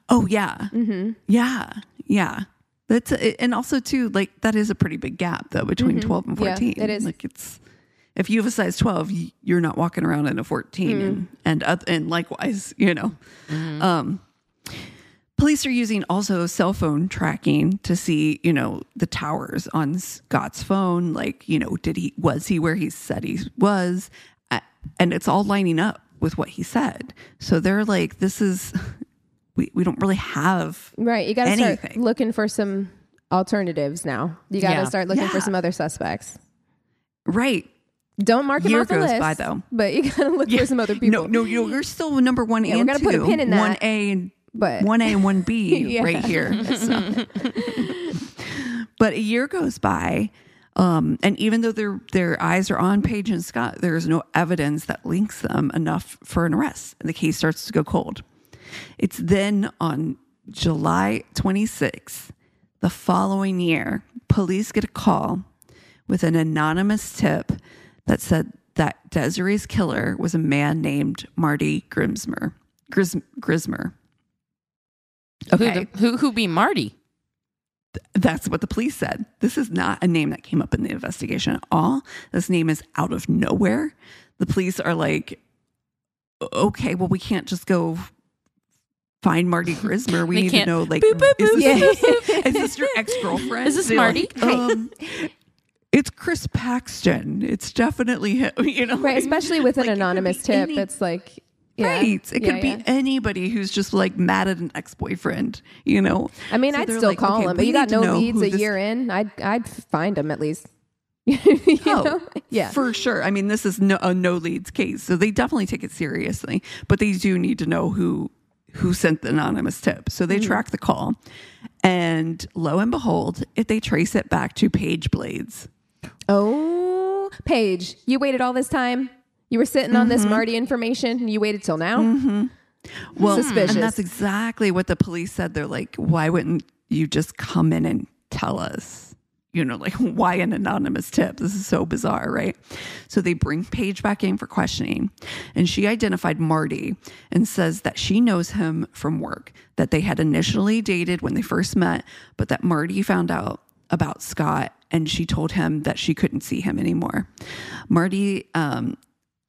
Oh yeah, Mm-hmm. yeah, yeah. That's and also too like that is a pretty big gap though between twelve and Mm-hmm. Yeah, fourteen. it is. like it's if you have a size twelve, you're not walking around in a 14 and Mm-hmm. and oth- and likewise, you know. Um, police are using also cell phone tracking to see you know the towers on Scott's phone. Like you know, did he was he where he said he was, Uh, and it's all lining up with what he said. So they're like, this is. We, we don't really have Right. You got to start looking for some alternatives now. You got to Yeah. start looking for some other suspects. right Don't mark him Year off the goes list. by, though. But you got to look for some other people. No, no, you you're still number one Yeah, we're and gonna two. put a pin in that. One A and But- one A and one B Yeah. right here. So- but a year goes by, um, and even though their their eyes are on Paige and Scott, there is no evidence that links them enough for an arrest, and the case starts to go cold. It's then on July 26th, the following year, police get a call with an anonymous tip that said that Desiree's killer was a man named Marty Grimsmer. Gris, Grismer. Okay, Who, who who be Marty? that's what the police said. This is not a name that came up in the investigation at all. This name is out of nowhere. The police are like, okay, well, we can't just go find Marty Grismer. We need to know, like, Boop, boop, is, this, Yeah. is this your ex girlfriend? Is this Marty? um, it's Chris Paxton. It's definitely him. You know, Right, especially with an Like, anonymous tip. any- It's like Yeah. Right. It Yeah, could yeah. be anybody who's just like mad at an ex boyfriend, you know? I mean, So I'd still like, call okay, him, but you got no leads a this- year in. I'd I'd find him at least. you Oh, know? Yeah. For sure. I mean, this is no, a no leads case. So they definitely take it seriously, but they do need to know who who sent the anonymous tip. So they mm-hmm. track the call. And lo and behold, if they trace it back to Paige Blades. Oh, Paige, you waited all this time. You were sitting on Mm-hmm. this Marty information, and you waited till now. Well, Suspicious. and that's exactly what the police said. They're like, why wouldn't you just come in and tell us? You know, like why an anonymous tip? This is so bizarre, right? So they bring Paige back in for questioning, and she identified Marty and says that she knows him from work, that they had initially dated when they first met, but that Marty found out about Scott and she told him that she couldn't see him anymore. Marty, um,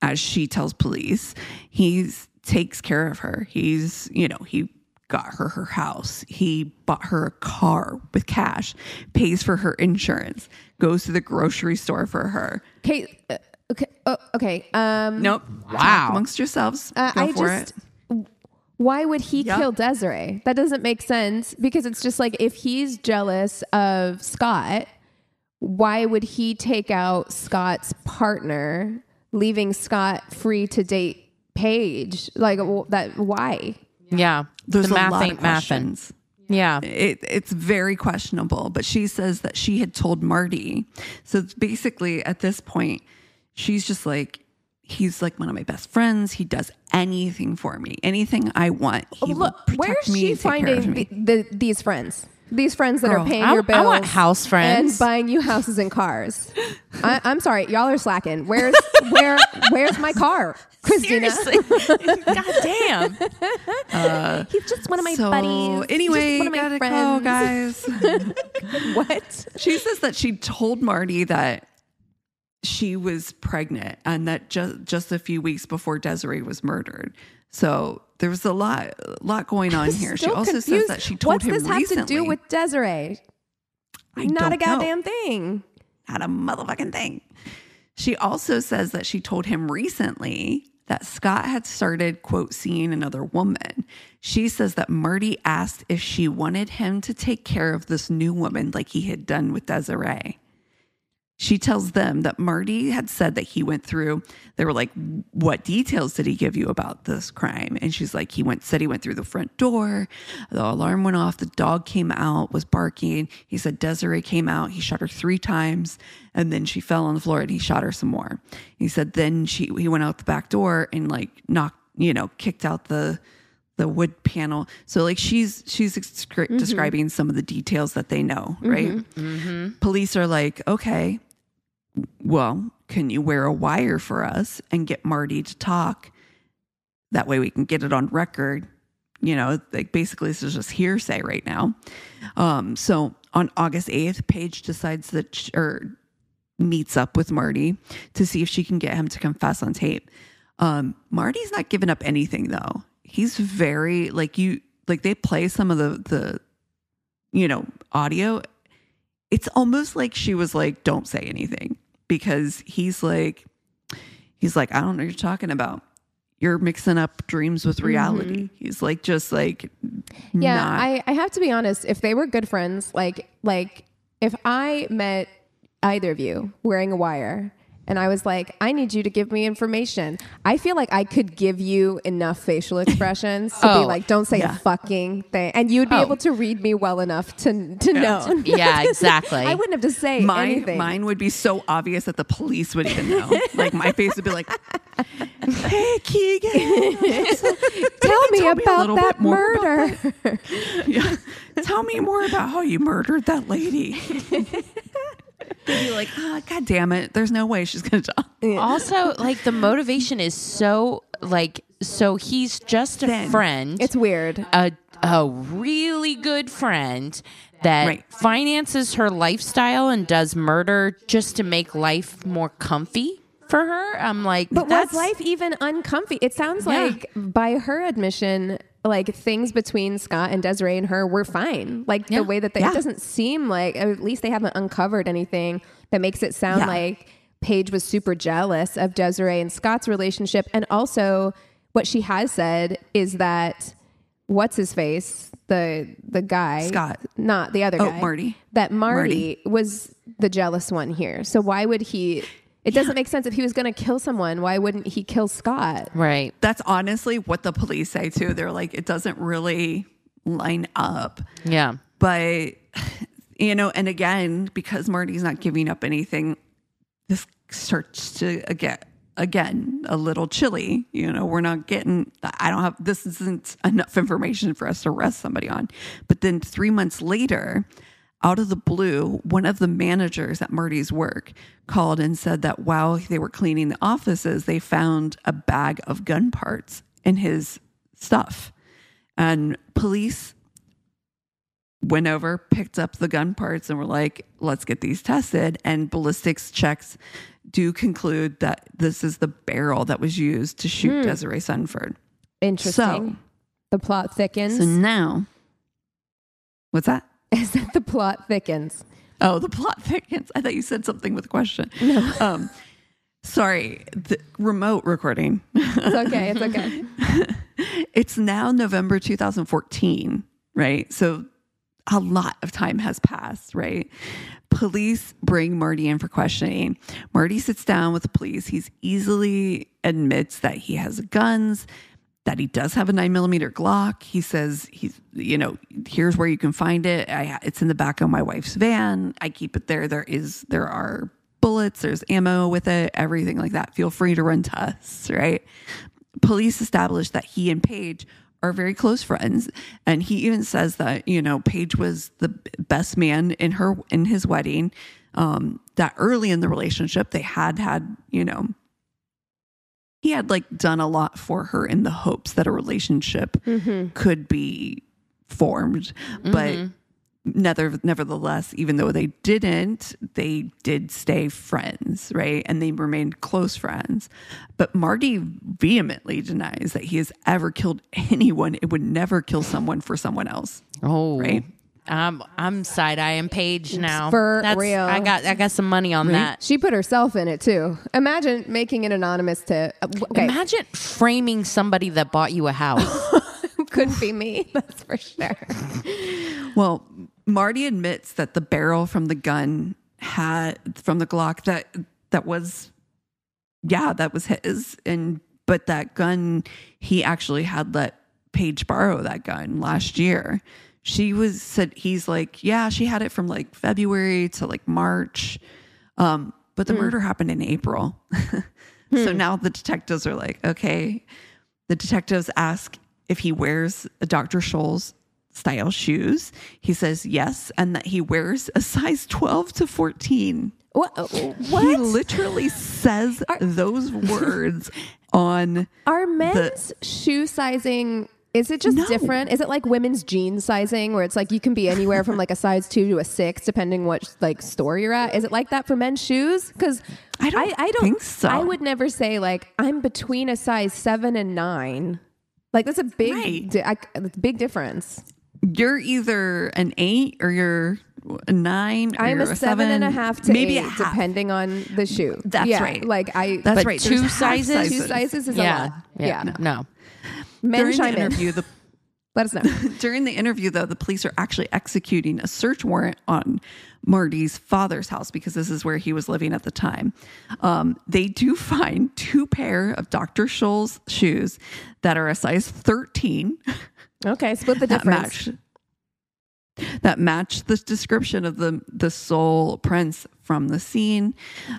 as she tells police, he's takes care of her. He's, you know, he got her her house. He bought her a car with cash, pays for her insurance, goes to the grocery store for her. Okay. uh, okay. Oh, okay. Um, Nope. Wow. Talk amongst yourselves. Uh, Go I for just- it. Why would he Yep. kill Desiree? That doesn't make sense because it's just like if he's jealous of Scott, why would he take out Scott's partner, leaving Scott free to date Paige? Like that? Why? Yeah. There's the a lot ain't of mathin'. questions. Yeah. it, it's very questionable. But she says that she had told Marty. So it's basically at this point, she's just like, he's like one of my best friends. He does anything for me, anything I want. He Look, where's me she and take care of finding the, the, these friends? These friends that Girl, are paying I- your I bills, want house friends. and buying you houses and cars. I, I'm sorry, y'all are slacking. Where's where? Where's my car, Christina? Seriously. God damn. He's just one of my so buddies. Anyway, just one of my gotta friends. go, guys. What? she says that she told Marty that she was pregnant and that just just a few weeks before Desiree was murdered. So there was a lot lot going on here. She also says that she told What's him What's this have recently. to do with Desiree? I Not a don't know. goddamn thing. Not a motherfucking thing. She also says that she told him recently that Scott had started, quote, seeing another woman. She says that Marty asked if she wanted him to take care of this new woman like he had done with Desiree. She tells them that Marty had said that he went through, they were like, What details did he give you about this crime? And she's like, He went, said he went through the front door, the alarm went off, the dog came out, was barking. He said Desiree came out, he shot her three times, and then she fell on the floor and he shot her some more. He said then she he went out the back door and like knocked, you know, kicked out the the wood panel. So like she's she's excri- mm-hmm. describing some of the details that they know, right? Mm-hmm. Mm-hmm. Police are like, okay, well, can you wear a wire for us and get Marty to talk? That way we can get it on record. You know, like basically this is just hearsay right now. Um, so on August 8th, Paige decides that, sh- or meets up with Marty to see if she can get him to confess on tape. Um, Marty's not giving up anything though. He's very like you like they play some of the the you know audio. It's almost like she was like, "Don't say anything," because he's like, he's like, "I don't know what you're talking about. You're mixing up dreams with mm-hmm. reality." He's like, just like, Yeah, not- I, I have to be honest. If they were good friends, like like if I met either of you wearing a wire and I was like, I need you to give me information, I feel like I could give you enough facial expressions to be Oh, like, don't say yeah. a fucking thing, and you'd be Oh. able to read me well enough to to know. Yeah, exactly. I wouldn't have to say mine anything. mine would be so obvious that the police would even know. like my face would be like, "Hey, Keegan, Tell me tell about little that more about murder. yeah. tell me more about how you murdered that lady." They'd be like, oh, God damn it. There's no way she's going to talk. also, like the motivation is so like so he's just a Thin. friend. it's weird. a a really good friend that Right. finances her lifestyle and does murder just to make life more comfy for her. I'm like, But that's was life even uncomfy? It sounds Yeah. like, by her admission, like things between Scott and Desiree and her were fine. Like Yeah. the way that they, Yeah. it doesn't seem like, at least they haven't uncovered anything that makes it sound Yeah. like Paige was super jealous of Desiree and Scott's relationship. And also, what she has said is that what's his face the the guy Scott. not the other Oh, guy Marty. that Marty, was the jealous one here. So why would he? It doesn't make sense if he was going to kill someone. Why wouldn't he kill Scott? Right. That's honestly what the police say too. They're like, it doesn't really line up. Yeah. But, you know, and again, because Marty's not giving up anything, this starts to get, again, a little chilly. You know, we're not getting, I don't have, this isn't enough information for us to arrest somebody on. But then three months later, out of the blue, one of the managers at Marty's work called and said that while they were cleaning the offices, they found a bag of gun parts in his stuff. And police went over, picked up the gun parts, and were like, let's get these tested. And ballistics checks do conclude that this is the barrel that was used to shoot hmm. Desiree Sunford. Interesting. So- the plot thickens. So now, what's that? is that the plot thickens? Oh, the plot thickens. I thought you said something with a question. No. Um, sorry, the remote recording. It's okay. It's okay. it's now November 2014, right? So a lot of time has passed, right? Police bring Marty in for questioning. Marty sits down with the police. He's easily admits that he has guns, that he does have a nine millimeter Glock. He says he's, you know, here's where you can find it. I, it's in the back of my wife's van. I keep it there. There is, there are bullets. There's ammo with it. Everything like that. Feel free to run tests, right? police established that he and Paige are very close friends and he even says that you know Paige was the best man in her in his wedding um that early in the relationship they had had you know he had like done a lot for her in the hopes that a relationship mm-hmm. could be formed. But mm-hmm. never nevertheless even though they didn't they did stay friends right? And they remained close friends. But marty vehemently denies that he has ever killed anyone. It would never kill someone for someone else Oh. Right. I'm I'm side eyeing Paige now. For That's, real. I got I got some money on that. She put herself in it too. Imagine making an anonymous to. uh, Okay, Imagine framing somebody that bought you a house. couldn't be me. That's for sure. well marty admits that the barrel from the gun had from the glock that that was yeah that was his and but that gun he actually had let paige borrow that gun last year she was said he's like yeah she had it from like february to like march. Um but the hmm. murder happened in april. So hmm. now the detectives are like okay. The detectives ask if he wears a dr scholl's style shoes. He says yes and that he wears a size 12 to 14 uh, What? he literally says are, those words on Are men's shoe sizing? Is it just No. different? Is it like women's jean sizing, where it's like you can be anywhere from like a size two to a six, depending what like store you're at? Is it like that for men's shoes? Because I don't I, don't think so. I would never say like I'm between a size seven and nine. Like that's a big, Right. di- I, big difference. you're either an eight or you're a nine. Or I'm you're a seven and a half to maybe eight, a half. depending on the shoe. That's Yeah, right. Like I, That's But right. two half sizes? two sizes is a lot. yeah. Yeah. No. Men During the chime in. interview, the Let us know. During the interview, though, the police are actually executing a search warrant on Marty's father's house because this is where he was living at the time. Um, they do find two pair of Dr. Scholl's shoes that are a size 13 Okay, split the that difference. match that match the description of the the soul prints from the scene.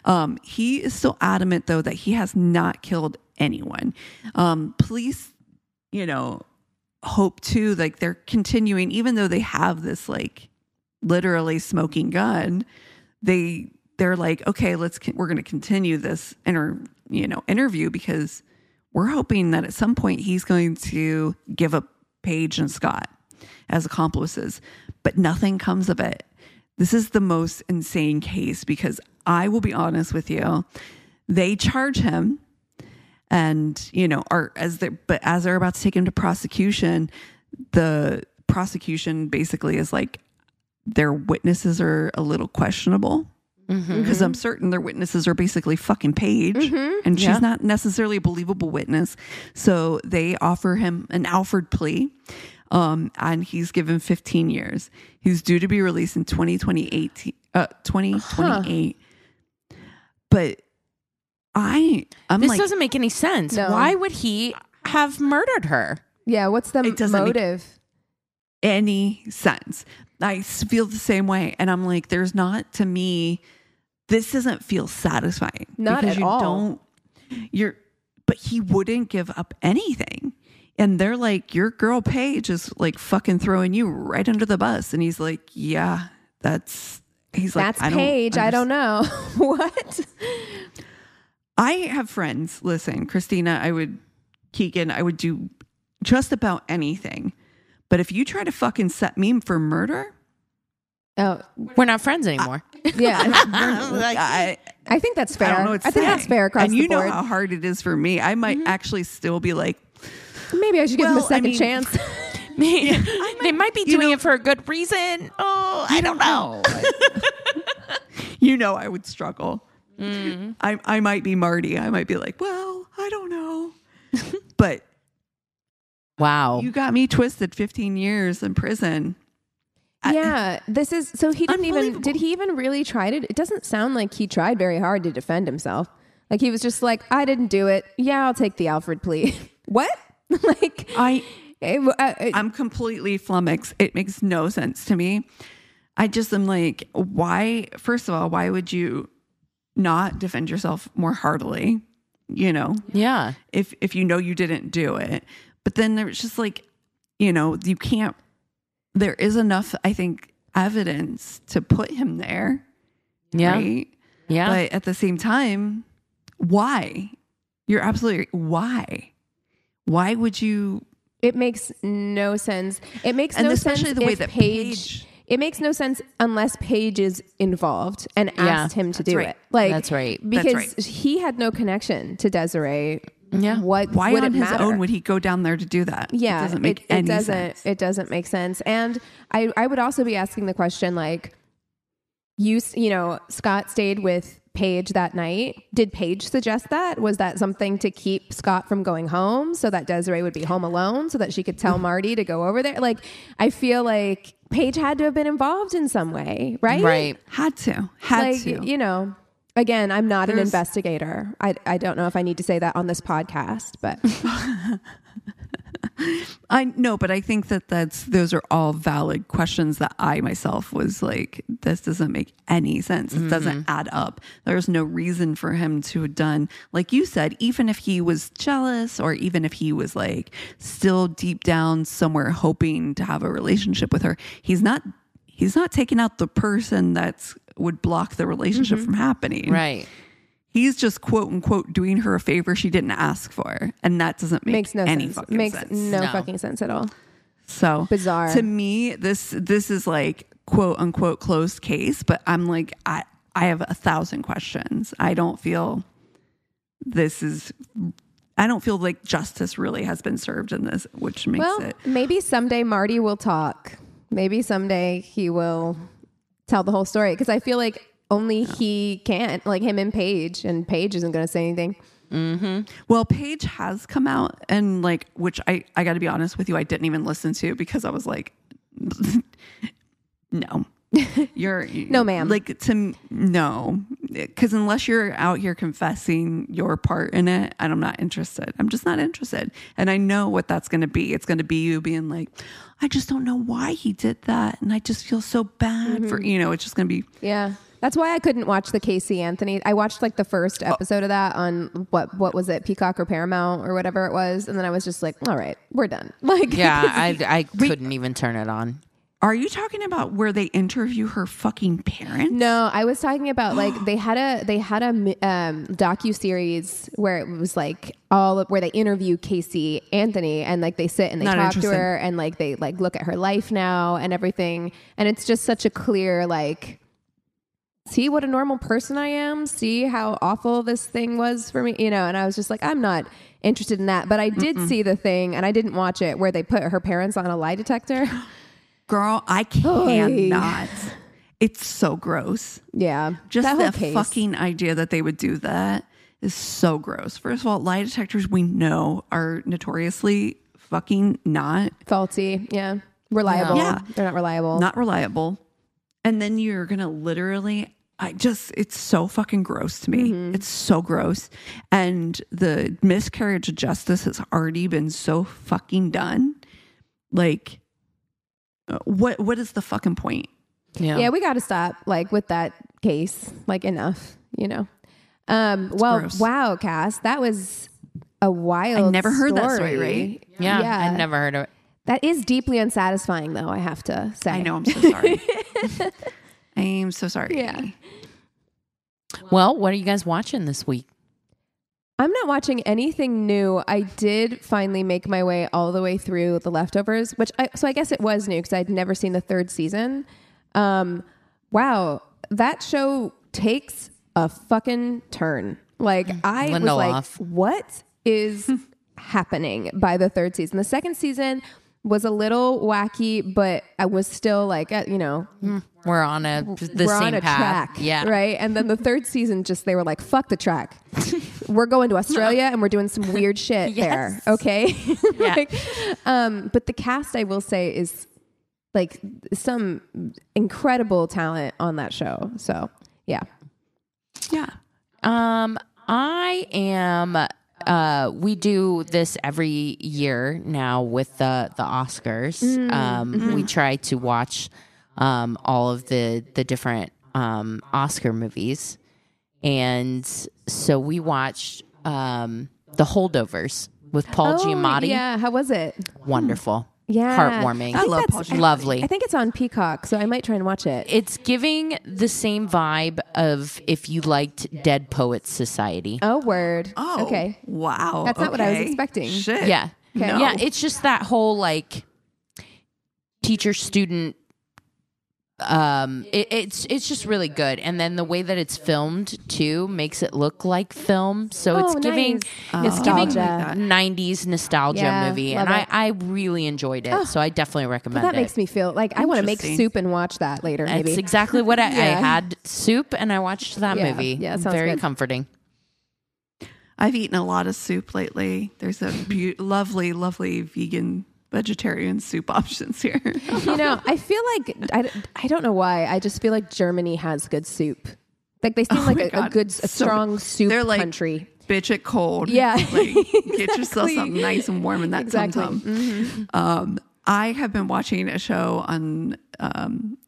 Um, he is still adamant though that he has not killed anyone. Um, police, you know, hope too like they're continuing even though they have this like literally smoking gun. They they're like okay, let's we're going to continue this inter you know interview because we're hoping that at some point he's going to give up Paige and Scott as accomplices, but nothing comes of it. This is the most insane case because I will be honest with you. They charge him and, you know, are as they but as they're about to take him to prosecution, the prosecution basically is like their witnesses are a little questionable. because I'm certain their witnesses are basically fucking Paige, and she's Yeah. not necessarily a believable witness. So they offer him an Alford plea, um, and he's given 15 years. He's due to be released in 2028. Uh, 2028. But I, I'm This like, doesn't make any sense. No. Why would he have murdered her? Yeah, what's the It doesn't make- motive? any sense. I feel the same way. And I'm like, there's not to me, this doesn't feel satisfying. Not because at you all. don't you're but he wouldn't give up anything. And they're like, Your girl Paige is like fucking throwing you right under the bus. And he's like, Yeah, that's he's like That's I don't Paige. I don't know. what? I have friends. Listen, Christina, I would, Keegan, I would do just about anything. But if you try to fucking set me for murder, Oh, We're not friends anymore. yeah. I, I think that's fair. I I, don't know what to think say. that's fair across And you the board. know how hard it is for me. I might mm-hmm. actually still be like, Maybe I should give him a a I second mean- chance. they might be doing know- it for a good reason. Oh, I don't know. you know, I would struggle. I, I might be Marty. I might be like, well, I don't know. but Wow. you got me twisted 15 years in prison. Yeah, this is so he didn't even did he even really try to it doesn't sound like he tried very hard to defend himself. Like he was just like, I didn't do it. Yeah, I'll take the Alford plea. what? like I it, uh, uh, I'm completely flummoxed. It makes no sense to me. I just am like, why? First of all, why would you not defend yourself more heartily? You know, yeah. if if you know you didn't do it. But then there's just like, you know, you can't. There is enough, I think, evidence to put him there, Yeah. right? Yeah. But at the same time, why? You're absolutely why? Why would you? it makes no sense. It makes And no especially sense the way if that Paige, Paige- It makes no sense unless Paige is involved and Yeah, asked him to do right. it. Like That's right. That's Because right. he had no connection to Desiree. Yeah. What Why would on it his matter? own would he go down there to do that? yeah it doesn't make it, any doesn't sense. it doesn't make sense and i i would also be asking the question like you you know scott stayed with paige that night did paige suggest that was that something to keep scott from going home so that desiree would be home alone so that she could tell marty to go over there like i feel like paige had to have been involved in some way right Right. Had to, had like to. you know again i'm not an investigator I, I don't know if i need to say that on this podcast but I know, but I think that that's those are all valid questions that I myself was like, this doesn't make any sense. It doesn't mm-hmm. add up. There's no reason for him to have done, like you said, even if he was jealous or even if he was like still deep down somewhere hoping to have a relationship with her, he's not. He's not taking out the person that's would block the relationship mm-hmm. from happening. Right. He's just quote unquote doing her a favor she didn't ask for, and that doesn't make makes no any sense fucking makes sense. no, No. fucking sense at all So Bizarre. to me. This this is like quote unquote closed case, but I'm like I I have a thousand questions. I don't feel this is. I don't feel like justice really has been served in this, which makes Well, it. maybe someday Marty will talk. Maybe someday he will tell the whole story because I feel like only he can't, like him and Paige, and Paige isn't going to say anything. Mm-hmm. Well, Paige has come out and like, which I I got to be honest with you, I didn't even listen to because I was like, no, you're No, ma'am. Like to no, because unless you're out here confessing your part in it, and I'm not interested. I'm just not interested, and I know what that's going to be. It's going to be you being like, I just don't know why he did that, and I just feel so bad for mm-hmm. you know. It's just going to be Yeah. That's why I couldn't watch the Casey Anthony. I watched like the first episode of that on what what was it, Peacock or Paramount or whatever it was, and then I was just like, all right, we're done. Like, Yeah. I, I couldn't even turn it on. Are you talking about where they interview her fucking parents? No, I was talking about like they had a they had a um, docu series where it was like all of, where they interview Casey Anthony and like they sit and they Not talk to her and like they like look at her life now and everything and it's just such a clear like see what a normal person I am, see how awful this thing was for me, you know. And I was just like, I'm not interested in that, but I did see the thing and I didn't watch it where they put her parents on a lie detector. Girl, I cannot. It's so gross. Yeah. Just that the fucking idea that they would do that is so gross. First of all, lie detectors we know are notoriously fucking not faulty. Yeah. Reliable. Yeah. They're not reliable. not reliable. And then you're gonna literally I just it's so fucking gross to me. It's so gross. And the miscarriage of justice has already been so fucking done. Like uh, what what is the fucking point? Yeah. yeah, we got to stop like with that case. Like enough, you know. Um well, gross. wow, Cass, that was a wild I never heard that story, right? yeah. Yeah. I never heard of it. That is deeply unsatisfying though, I have to say. I know I'm so sorry. I am so sorry. Yeah. Well, what are you guys watching this week? I'm not watching anything new. I did finally make my way all the way through The Leftovers, which I, so I guess it was new because I'd never seen the third season. Um, wow, that show takes a fucking turn. Like I was like, what is happening by the third season? The second season was a little wacky, but I was still like, uh, you know, We're on a the we're same on a path. track, Yeah. right. And then the third season, just they were like, "Fuck the track, we're going to Australia and we're doing some weird shit Yes. there." Okay, Yeah. Like, um, but the cast, I will say, is like some incredible talent on that show. So yeah, Yeah. Um, I am. Uh, we do this every year now with the the Oscars. Um, we try to watch um all of the the different um Oscar movies, and so we watched um the Holdovers with Paul Giamatti. Oh, Yeah, how was it? Wonderful. Yeah, Heartwarming. I think love that's- Paul Giamatti. Lovely. I think it's on Peacock, so I might try and watch it. It's giving the same vibe of if you liked Dead Poets Society. oh, word. Oh. okay. Wow. That's not what I was expecting. Shit. Yeah. Okay. No. Yeah, it's just that whole like teacher student um it, it's it's just really good and then the way that it's filmed too makes it look like film so it's Oh, giving nice. it's giving 90s nostalgia Yeah, movie and I, it. I really enjoyed it so i definitely recommend That it makes me feel like I want to make soup and watch that later. Maybe it's exactly what I, I had soup and i watched that Yeah, movie yeah, sounds very good. comforting I've eaten a lot of soup lately. There's a beau- lovely, lovely vegan vegetarian soup options here. you know, I feel like I, I don't know why. I just feel like Germany has good soup. Like they seem Oh like a, a good, a So- strong soup they're like- country. Bitch it cold. Yeah. Like get yourself something nice and warm in that Exactly. Mm-hmm. tum tum. Um, I have been watching a show on um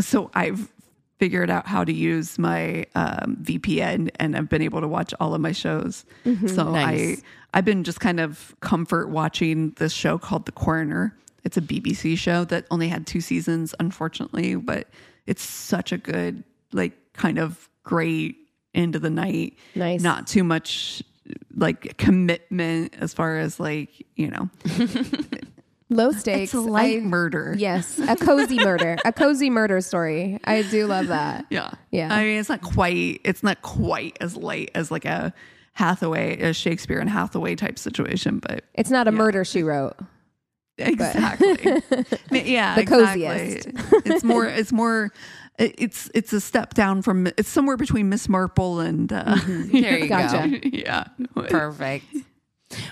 so I've figured out how to use my um, VPN and I've been able to watch all of my shows. Mm-hmm. So Nice. I I've been just kind of comfort watching this show called The Coroner. It's a BBC show that only had two seasons, unfortunately, but it's such a good, like, kind of great end of the night. Nice. Not too much like commitment as far as like, you know, Low stakes. it's a light I- murder. Yes, a cozy murder, a cozy murder story. I do love that. Yeah. Yeah. I mean, it's not quite, it's not quite as light as like a Hathaway, a Shakespeare and Hathaway type situation, but It's not a murder she wrote. exactly. yeah. The exactly. coziest. it's more, it's more, it's, it's a step down from, it's somewhere between Miss Marple and, uh, there you Gotcha. go yeah. Perfect.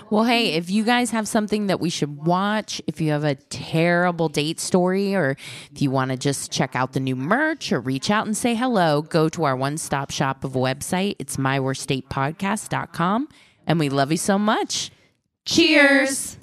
Well, hey, if you guys have something that we should watch, if you have a terrible date story, or if you want to just check out the new merch or reach out and say hello, go to our one stop shop of a website. It's myworstdatepodcast.com. And we love you so much. Cheers.